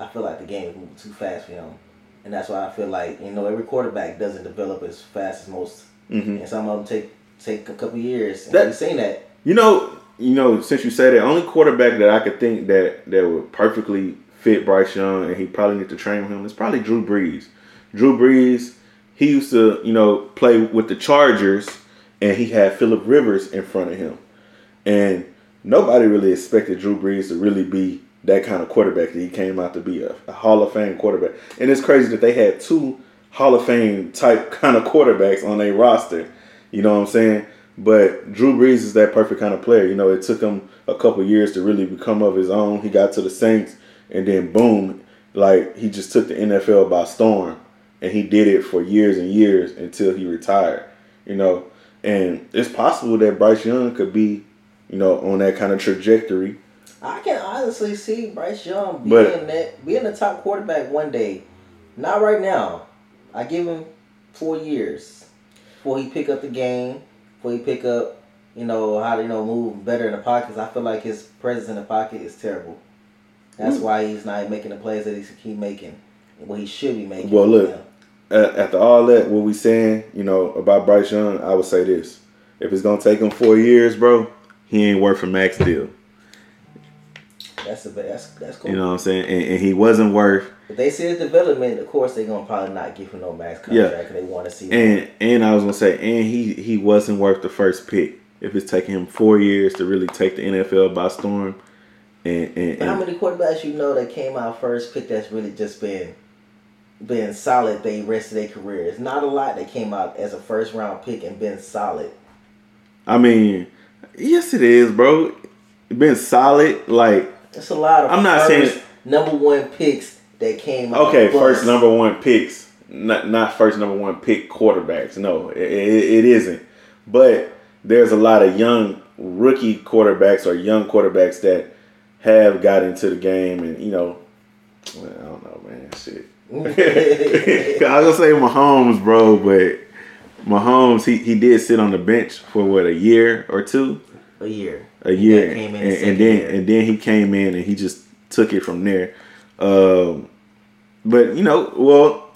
I feel like the game is moving too fast for him, and that's why I feel like you know every quarterback doesn't develop as fast as most, Mhm. and some of them take take a couple years. And That- we've seen that. You know, you know, since you say that, only quarterback that I could think that that would perfectly fit Bryce Young and he probably need to train him is probably Drew Brees. Drew Brees, he used to, you know, play with the Chargers and he had Philip Rivers in front of him. And nobody really expected Drew Brees to really be that kind of quarterback that he came out to be a, a Hall of Fame quarterback. And it's crazy that they had two Hall of Fame type kind of quarterbacks on their roster. You know what I'm saying? But Drew Brees is that perfect kind of player. You know, it took him a couple years to really become of his own. He got to the Saints, and then boom, like he just took the NFL by storm, and he did it for years and years until he retired. You know, and it's possible that Bryce Young could be, you know, on that kind of trajectory. I can honestly see Bryce Young being But- that being the top quarterback one day. Not right now. I give him four years before he pick up the game, before he pick up, you know, how to you know move better in the pockets. I feel like his presence in the pocket is terrible. That's Mm. why he's not making the plays that he's keep making, what he should be making. Well, look, After all that, what we saying, you know, about Bryce Young, I would say this: if it's gonna take him four years, bro, he ain't worth a max deal. that's a that's that's cool. You know what I'm saying? And, and he wasn't worth. if they see his development, of course they're gonna probably not give him no max contract. Yeah. They want to see. And and I was gonna say, and he he wasn't worth the first pick. If it's taking him four years to really take the NFL by storm, and and, and How many quarterbacks you know that came out first pick that's really just been been solid the rest of their career? It's not a lot that came out as a first round pick and been solid. I mean, yes, it is, bro. Been solid, like It's a lot of I'm not first saying- number one picks that came out. Okay, first number one picks, not not first number one pick quarterbacks. No, it, it, it isn't. But there's a lot of young rookie quarterbacks or young quarterbacks that have got into the game, and you know, well, I don't know, man, shit. I was gonna say Mahomes, bro, but Mahomes he, he did sit on the bench for what a year or two, a year. a year, came in and, and then year. and then he came in and he just took it from there. Um, but you know, well,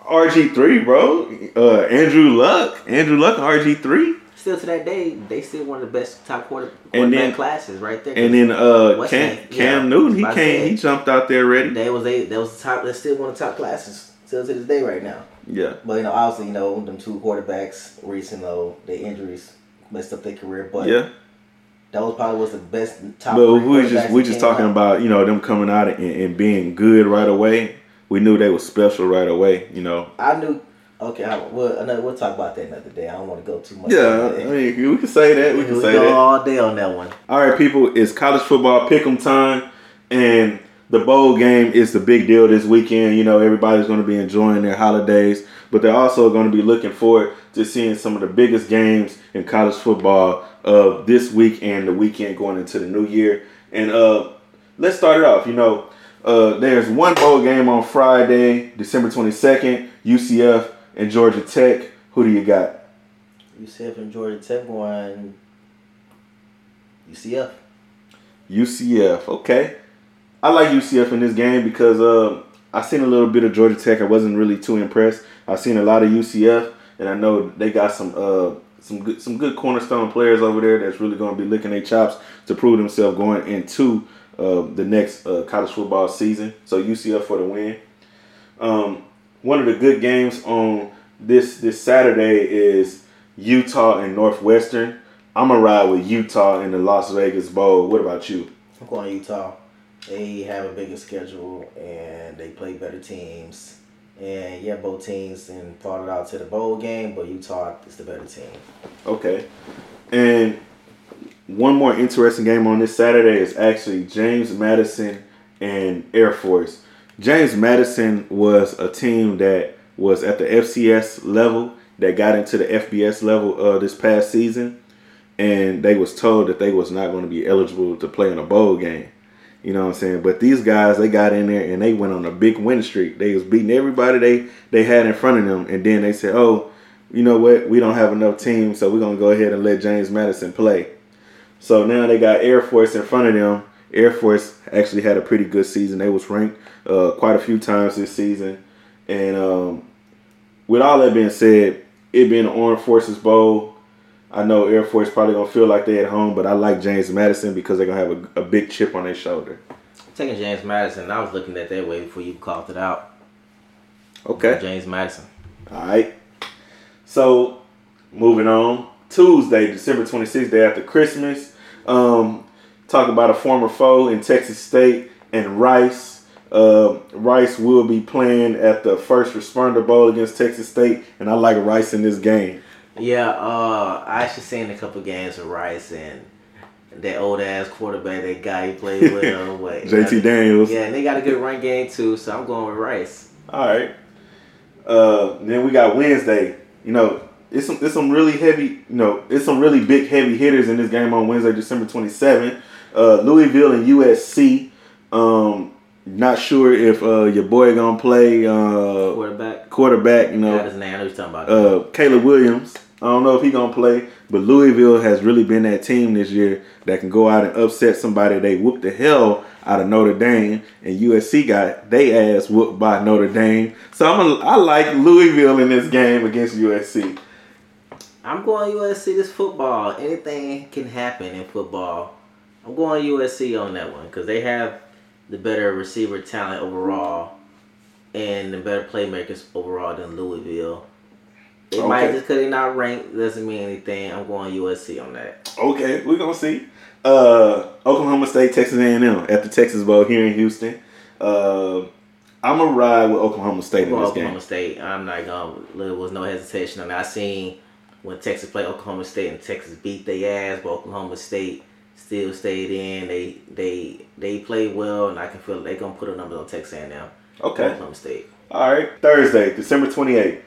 RG three, bro, uh, Andrew Luck, Andrew Luck, RG three, Still to that day, they still one of the best top quarter quarterback then- classes right there. and then uh, Cam. Cam Yeah, Newton, he came, he jumped out there ready. They was they that was the top. That's still one of the top classes still to this day right now. Yeah, But you know, obviously, you know, them two quarterbacks recent though, their injuries messed up their career. But yeah. that was probably was the best top. But we just we just talking out. about you know them coming out and, and being good right away. We knew they was special right away. You know. I knew. Okay, I, we'll, another, we'll talk about that another day. I don't want to go too much. Yeah, I mean we can say that. We we can say go that. all day on that one. All right, people, it's college football pick'em time, and the bowl game is the big deal this weekend. You know, everybody's going to be enjoying their holidays, but they're also going to be looking forward to seeing some of the biggest games in college football of this week and the weekend going into the new year. And uh, let's start it off. You know, uh, there's one bowl game on Friday, December 22nd, UCF and Georgia Tech. Who do you got? UCF and Georgia Tech going. UCF. UCF. Okay. I like UCF in this game because uh, I seen a little bit of Georgia Tech. I wasn't really too impressed. I seen a lot of UCF, and I know they got some uh, some good some good cornerstone players over there that's really going to be licking their chops to prove themselves going into uh, the next uh, college football season. So UCF for the win. Um, one of the good games on this this Saturday is Utah and Northwestern. I'm gonna ride with Utah in the Las Vegas Bowl. What about you? I'm going Utah. They have a bigger schedule and they play better teams. And yeah, both teams and fought it out to the bowl game, but Utah is the better team. Okay. And one more interesting game on this Saturday is actually James Madison and Air Force. James Madison was a team that was at the FCS level that got into the FBS level uh, this past season, and they was told that they was not going to be eligible to play in a bowl game. You know what I'm saying? But these guys, they got in there and they went on a big win streak. They was beating everybody they they had in front of them, and then they said, "Oh, you know what? We don't have enough teams, so we're gonna go ahead and let James Madison play." So now they got Air Force in front of them. Air Force actually had a pretty good season. They was ranked uh, quite a few times this season, and um, with all that being said, it being an Armed Forces Bowl, I know Air Force probably gonna feel like they at home, but I like James Madison because they're gonna have a, a big chip on their shoulder. taking James Madison, I was looking at that way before you called it out. Okay. James Madison. All right. So, moving on. Tuesday, December 26th, day after Christmas. Um, talk about a former foe in Texas State and Rice. Uh, Rice will be playing at the First Responder Bowl against Texas State, and I like Rice in this game. Yeah, uh, I actually seen a couple games of Rice and that old ass quarterback, that guy he played with. uh, what, JT Daniels. Yeah, and they got a good run game too, so I'm going with Rice. All right. Uh, then we got Wednesday. You know, it's some it's some really heavy. You know, it's some really big heavy hitters in this game on Wednesday, December twenty seventh. Uh, Louisville and USC. Um, not sure if uh, your boy gonna play uh, Quarterback. quarterback. You Got his name. I know talking about. uh, Caleb Williams. I don't know if he gonna play, but Louisville has really been that team this year that can go out and upset somebody. They whooped the hell out of Notre Dame, and USC got they ass whooped by Notre Dame. So I'm a, I like Louisville in this game against USC. I'm going USC. This football, anything can happen in football. I'm going USC on that one because they have the better receiver talent overall and the better playmakers overall than Louisville. It might just because they're not ranked doesn't mean anything. I'm going USC on that. Okay, we're gonna see. Uh, Oklahoma State, Texas A&M at the Texas Bowl here in Houston. Uh, I'm gonna ride with Oklahoma State I'm in this Oklahoma game. State. I'm not going. To. There was no hesitation I mean, I seen when Texas played Oklahoma State and Texas beat their ass, but Oklahoma State still stayed in. They they they played well, and I can feel they gonna put a number on Texas A&M. Okay. Oklahoma State. All right, Thursday, December 28th.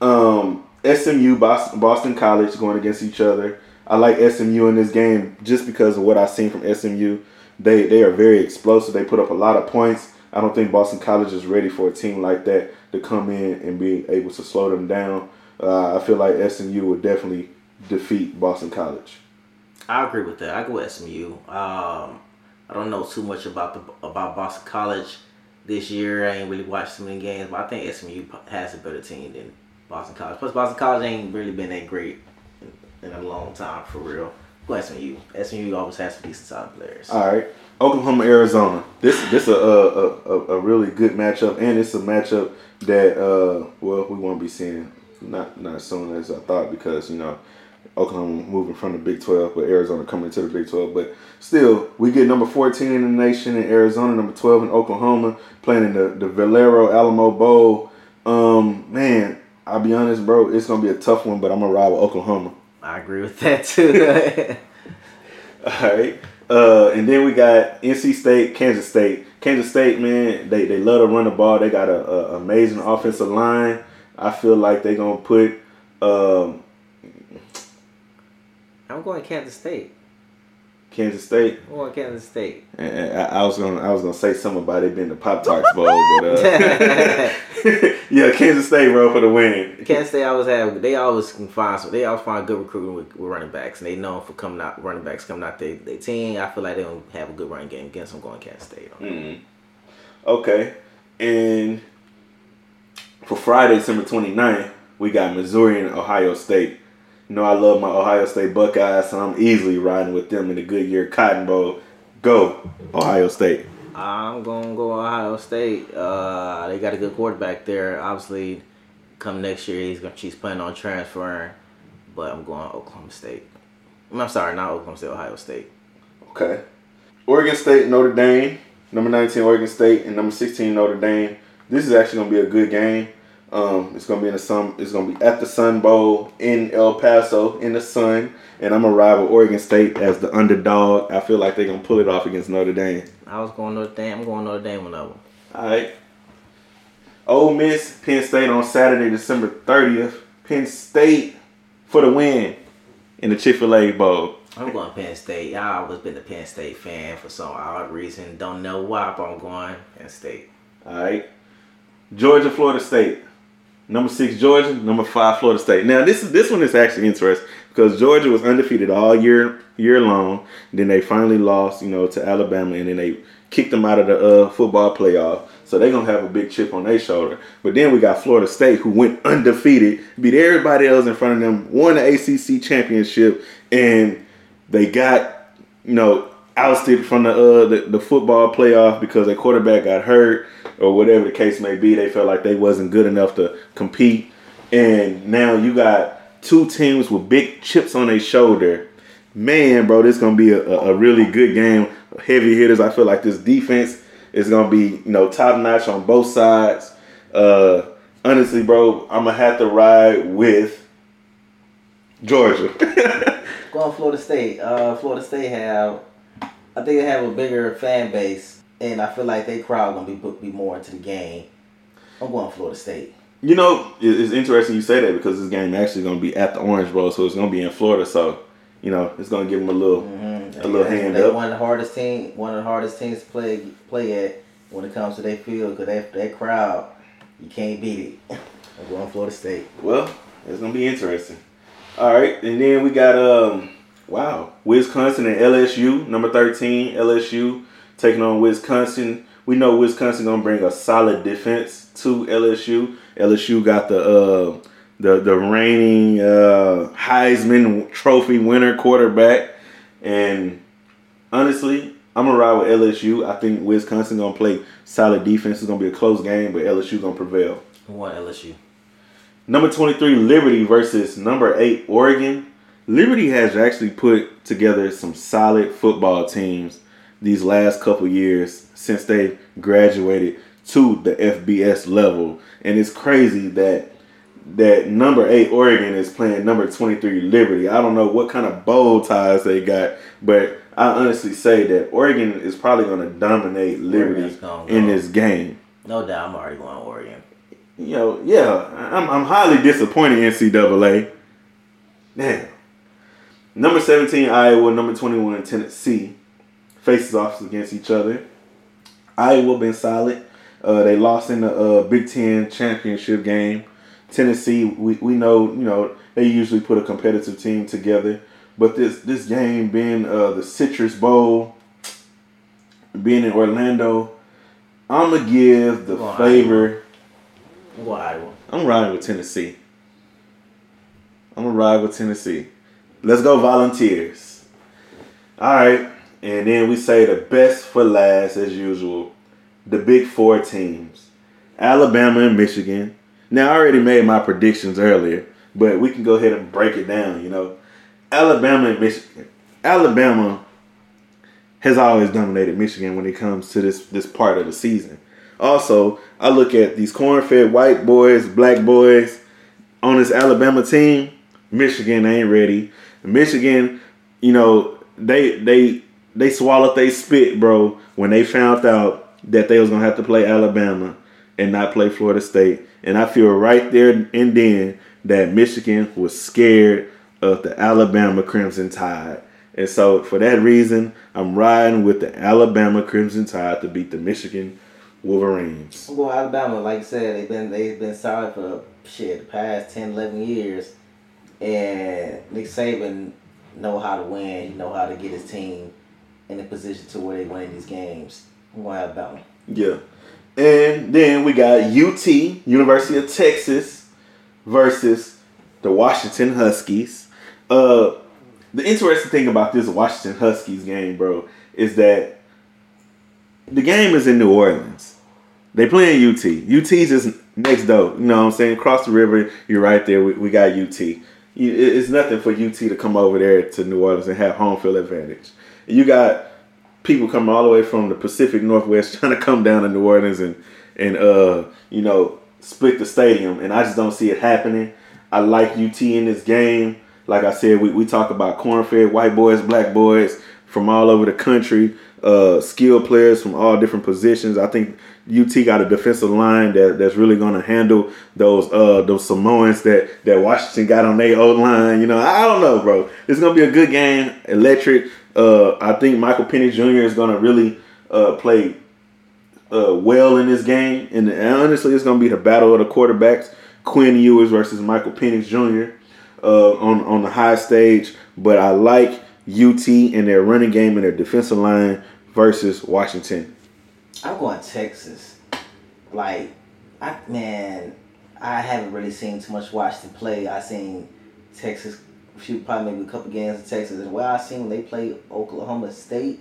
Um, SMU, Boston, Boston College going against each other. I like SMU in this game just because of what I've seen from SMU. They they are very explosive. They put up a lot of points. I don't think Boston College is ready for a team like that to come in and be able to slow them down. Uh, I feel like SMU would definitely defeat Boston College. I agree with that. I go SMU. Um, I don't know too much about the about Boston College this year. I ain't really watched too many games, but I think SMU has a better team than Boston College. Plus, Boston College ain't really been that great in, in a long time for real. Go SMU. SMU always has some decent solid players. All right, Oklahoma, Arizona. This this a a, a, a really good matchup, and it's a matchup that uh well we won't be seeing not not as soon as I thought because you know Oklahoma moving from the Big Twelve, but Arizona coming to the Big Twelve. But still, we get number fourteen in the nation in Arizona, number twelve in Oklahoma, playing in the the Valero Alamo Bowl. Um, man, I'll be honest, bro, it's gonna be a tough one, but I'm gonna ride with Oklahoma. I agree with that too. All right. Uh, and then we got NC State, Kansas State. Kansas State, man, they, they love to run the ball. They got a, a amazing offensive line. I feel like they're gonna put. Um, I'm going to Kansas State. Kansas State. I'm going Kansas State. And I, I was gonna I was gonna say something about it being the Pop Tarts Bowl, but uh, yeah, Kansas State, bro, for the win. Kansas State always have they always can find so they always find good recruiting with, with running backs and they known for coming out running backs coming out their they team. I feel like they don't have a good running game against them going Kansas State. Mm. Okay, and for Friday, December 29th, we got Missouri and Ohio State. You know I love my Ohio State Buckeyes, so I'm easily riding with them in the Goodyear Cotton Bowl. Go Ohio State. I'm gonna go Ohio State. Uh, they got a good quarterback there. Obviously, come next year he's gonna she's planning on transferring, but I'm going Oklahoma State. I'm sorry, not Oklahoma State, Ohio State. Okay. Oregon State, Notre Dame. Number 19, Oregon State, and number 16, Notre Dame. This is actually gonna be a good game. Um, it's gonna be in the sun. It's gonna be at the Sun Bowl in El Paso in the sun, and I'm gonna ride with Oregon State as the underdog. I feel like they're gonna pull it off against Notre Dame. I was going Notre Dame. I'm going Notre Dame with that one. All right. Ole Miss, Penn State on Saturday, December 30th. Penn State for the win in the Chick Fil A Bowl. I'm going Penn State. I always been a Penn State fan for some odd reason. Don't know why, but I'm going Penn State. All right. Georgia, Florida State. Number six, Georgia. Number five, Florida State. Now this is this one is actually interesting because Georgia was undefeated all year year long. Then they finally lost, you know, to Alabama, and then they kicked them out of the uh, football playoff. So they're gonna have a big chip on their shoulder. But then we got Florida State, who went undefeated, beat everybody else in front of them, won the ACC championship, and they got, you know, ousted from the uh the, the football playoff because their quarterback got hurt or whatever the case may be. They felt like they wasn't good enough to compete, and now you got two teams with big chips on their shoulder. Man, bro, this gonna be a, a really good game. Heavy hitters. I feel like this defense is gonna be you know top notch on both sides. Uh, honestly, bro, I'm gonna have to ride with Georgia. Going Florida State. Uh, Florida State have, I think they have a bigger fan base, and I feel like they crowd gonna be be more into the game. I'm going to Florida State. You know, it's interesting you say that because this game actually going to be at the Orange Bowl, so it's going to be in Florida. So, you know, it's going to give them a little, Mm-hmm. a little hand up. one of the hardest team, one of the hardest teams to play play at when it comes to their field because that that crowd, you can't beat it. I'm going Florida State. Well, it's going to be interesting. All right, and then we got um, wow, Wisconsin and LSU, number thirteen, LSU taking on Wisconsin. We know Wisconsin going to bring a solid defense to LSU. LSU got the uh, the the reigning uh, Heisman Trophy winner quarterback, and honestly, I'm gonna ride with LSU. I think Wisconsin gonna play solid defense. It's gonna be a close game, but LSU gonna prevail. I'm LSU. Number 23, Liberty versus number 8, Oregon. Liberty has actually put together some solid football teams these last couple years since they graduated to the FBS level. And it's crazy that that number 8 Oregon is playing number 23 Liberty. I don't know what kind of bow ties they got, but I honestly say that Oregon is probably going to dominate Liberty Oregon's in go. this game. No doubt, I'm already going to Oregon. You know, yeah, I'm, I'm highly disappointed in NCAA. Damn. Number 17, Iowa. Number 21, Tennessee. Faces off against each other. Iowa been solid. Uh, they lost in the uh, Big Ten championship game. Tennessee, we, we know, you know, they usually put a competitive team together. But this this game being uh, the Citrus Bowl, being in Orlando, I'm gonna give the Go favor. I'm Iowa. I'm riding with Tennessee. I'm gonna ride with Tennessee. Let's go Volunteers. All right, and then we say the best for last as usual. The big four teams: Alabama and Michigan. Now I already made my predictions earlier, but we can go ahead and break it down. You know, Alabama and Michigan. Alabama has always dominated Michigan when it comes to this this part of the season. Also, I look at these corn-fed white boys, black boys on this Alabama team. Michigan ain't ready. Michigan, you know, they they they swallowed they spit, bro, when they found out that they was gonna have to play Alabama and not play Florida State. And I feel right there and then that Michigan was scared of the Alabama Crimson Tide. And so for that reason, I'm riding with the Alabama Crimson Tide to beat the Michigan Wolverines. I'm going Alabama. Like I said, they've been they've been solid for shit the past 10, 11 years, and Nick Saban know how to win. He know how to get his team in a position to where they win these games. I'm gonna have Alabama. Yeah. And then we got UT, University of Texas, versus the Washington Huskies. Uh, the interesting thing about this Washington Huskies game, bro, is that the game is in New Orleans. They playing UT. UT's just next door. You know what I'm saying? Across the river, you're right there. We, we got UT. It's nothing for UT to come over there to New Orleans and have home field advantage. You got people coming all the way from the Pacific Northwest trying to come down to New Orleans and and uh you know split the stadium, and I just don't see it happening. I like UT in this game. Like I said, we, we talk about corn-fed white boys, black boys from all over the country, uh, skilled players from all different positions. I think UT got a defensive line that, that's really going to handle those uh, those Samoans that, that Washington got on their old line. You know, I don't know, bro. It's going to be a good game, electric. Uh, I think Michael Penix Jr. is going to really uh, play uh, well in this game. And honestly, it's going to be the battle of the quarterbacks. Quinn Ewers versus Michael Penix Jr. Uh, on on the high stage. But I like UT and their running game and their defensive line versus Washington. I'm going Texas. Like, I man, I haven't really seen too much Washington play. I seen Texas, a few probably maybe a couple games in Texas. And well, I seen they play Oklahoma State,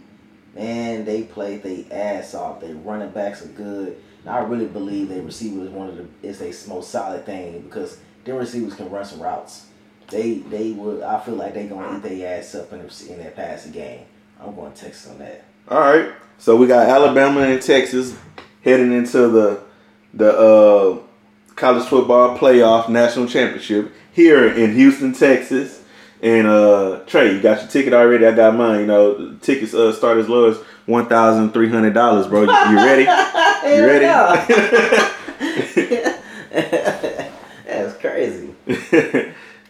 man, they played they ass off. Their running backs are good. And I really believe their receiver is one of the is their most solid thing because their receivers can run some routes. They they would. I feel like they gonna eat their ass up in the, in that passing game. I'm going to Texas on that. All right. So we got Alabama and Texas heading into the the uh, college football playoff national championship here in Houston, Texas. And uh, Trey, you got your ticket already. I got mine. You know, tickets uh, start as low as one thousand three hundred dollars, bro. You, you ready? You ready? That's crazy.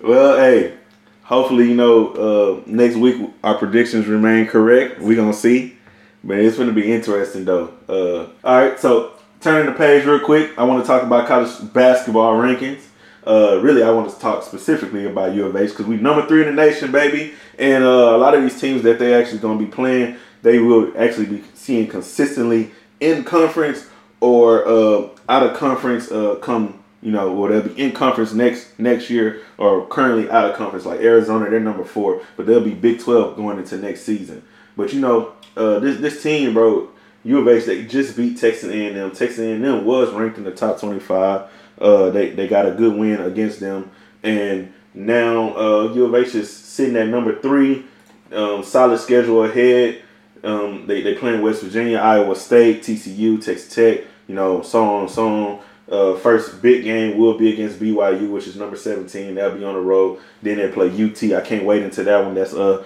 Well, hey, hopefully, you know, uh, next week our predictions remain correct. We're going to see. But it's to be interesting, though. Uh, all right, so turning the page real quick, I want to talk about college basketball rankings. Uh, really, I want to talk specifically about U of H because we number three in the nation, baby. And uh, a lot of these teams that they actually going to be playing, they will actually be seeing consistently in conference or uh, out of conference uh, come you know, or they'll be in conference next next year or currently out of conference. Like Arizona, they're number four, but they'll be Big Twelve going into next season. But you know, uh, this this team, bro, U of H, they just beat Texas A&M. Texas A&M was ranked in the top twenty five. Uh, they they got a good win against them, and now uh, U of H is sitting at number three. Um, solid schedule ahead. Um, they they playing West Virginia, Iowa State, TCU, Texas Tech. You know, so on so on. Uh, first big game will be against BYU, which is number 17. That'll be on the road. Then they play UT. I can't wait until that one. That's uh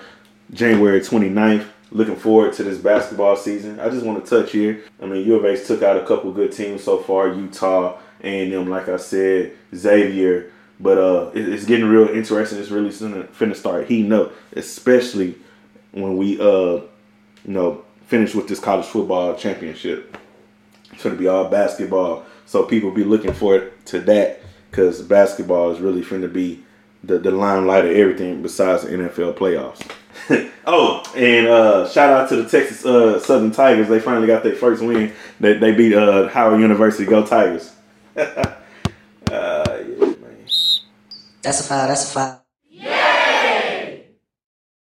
January 29th. looking forward to this basketball season. I just want to touch here. I mean, U of H took out a couple good teams so far. Utah, A&M, like I said, Xavier. But uh, it, it's getting real interesting. It's really finna, finna start heating up, especially when we uh, you know, finish with this college football championship. It's gonna be all basketball, so people be looking forward to that because basketball is really finna be the, the limelight of everything besides the NFL playoffs. oh, and uh, shout out to the Texas uh, Southern Tigers. They finally got their first win. They, they beat uh, Howard University. Go Tigers. uh, yeah. That's a foul. That's a foul.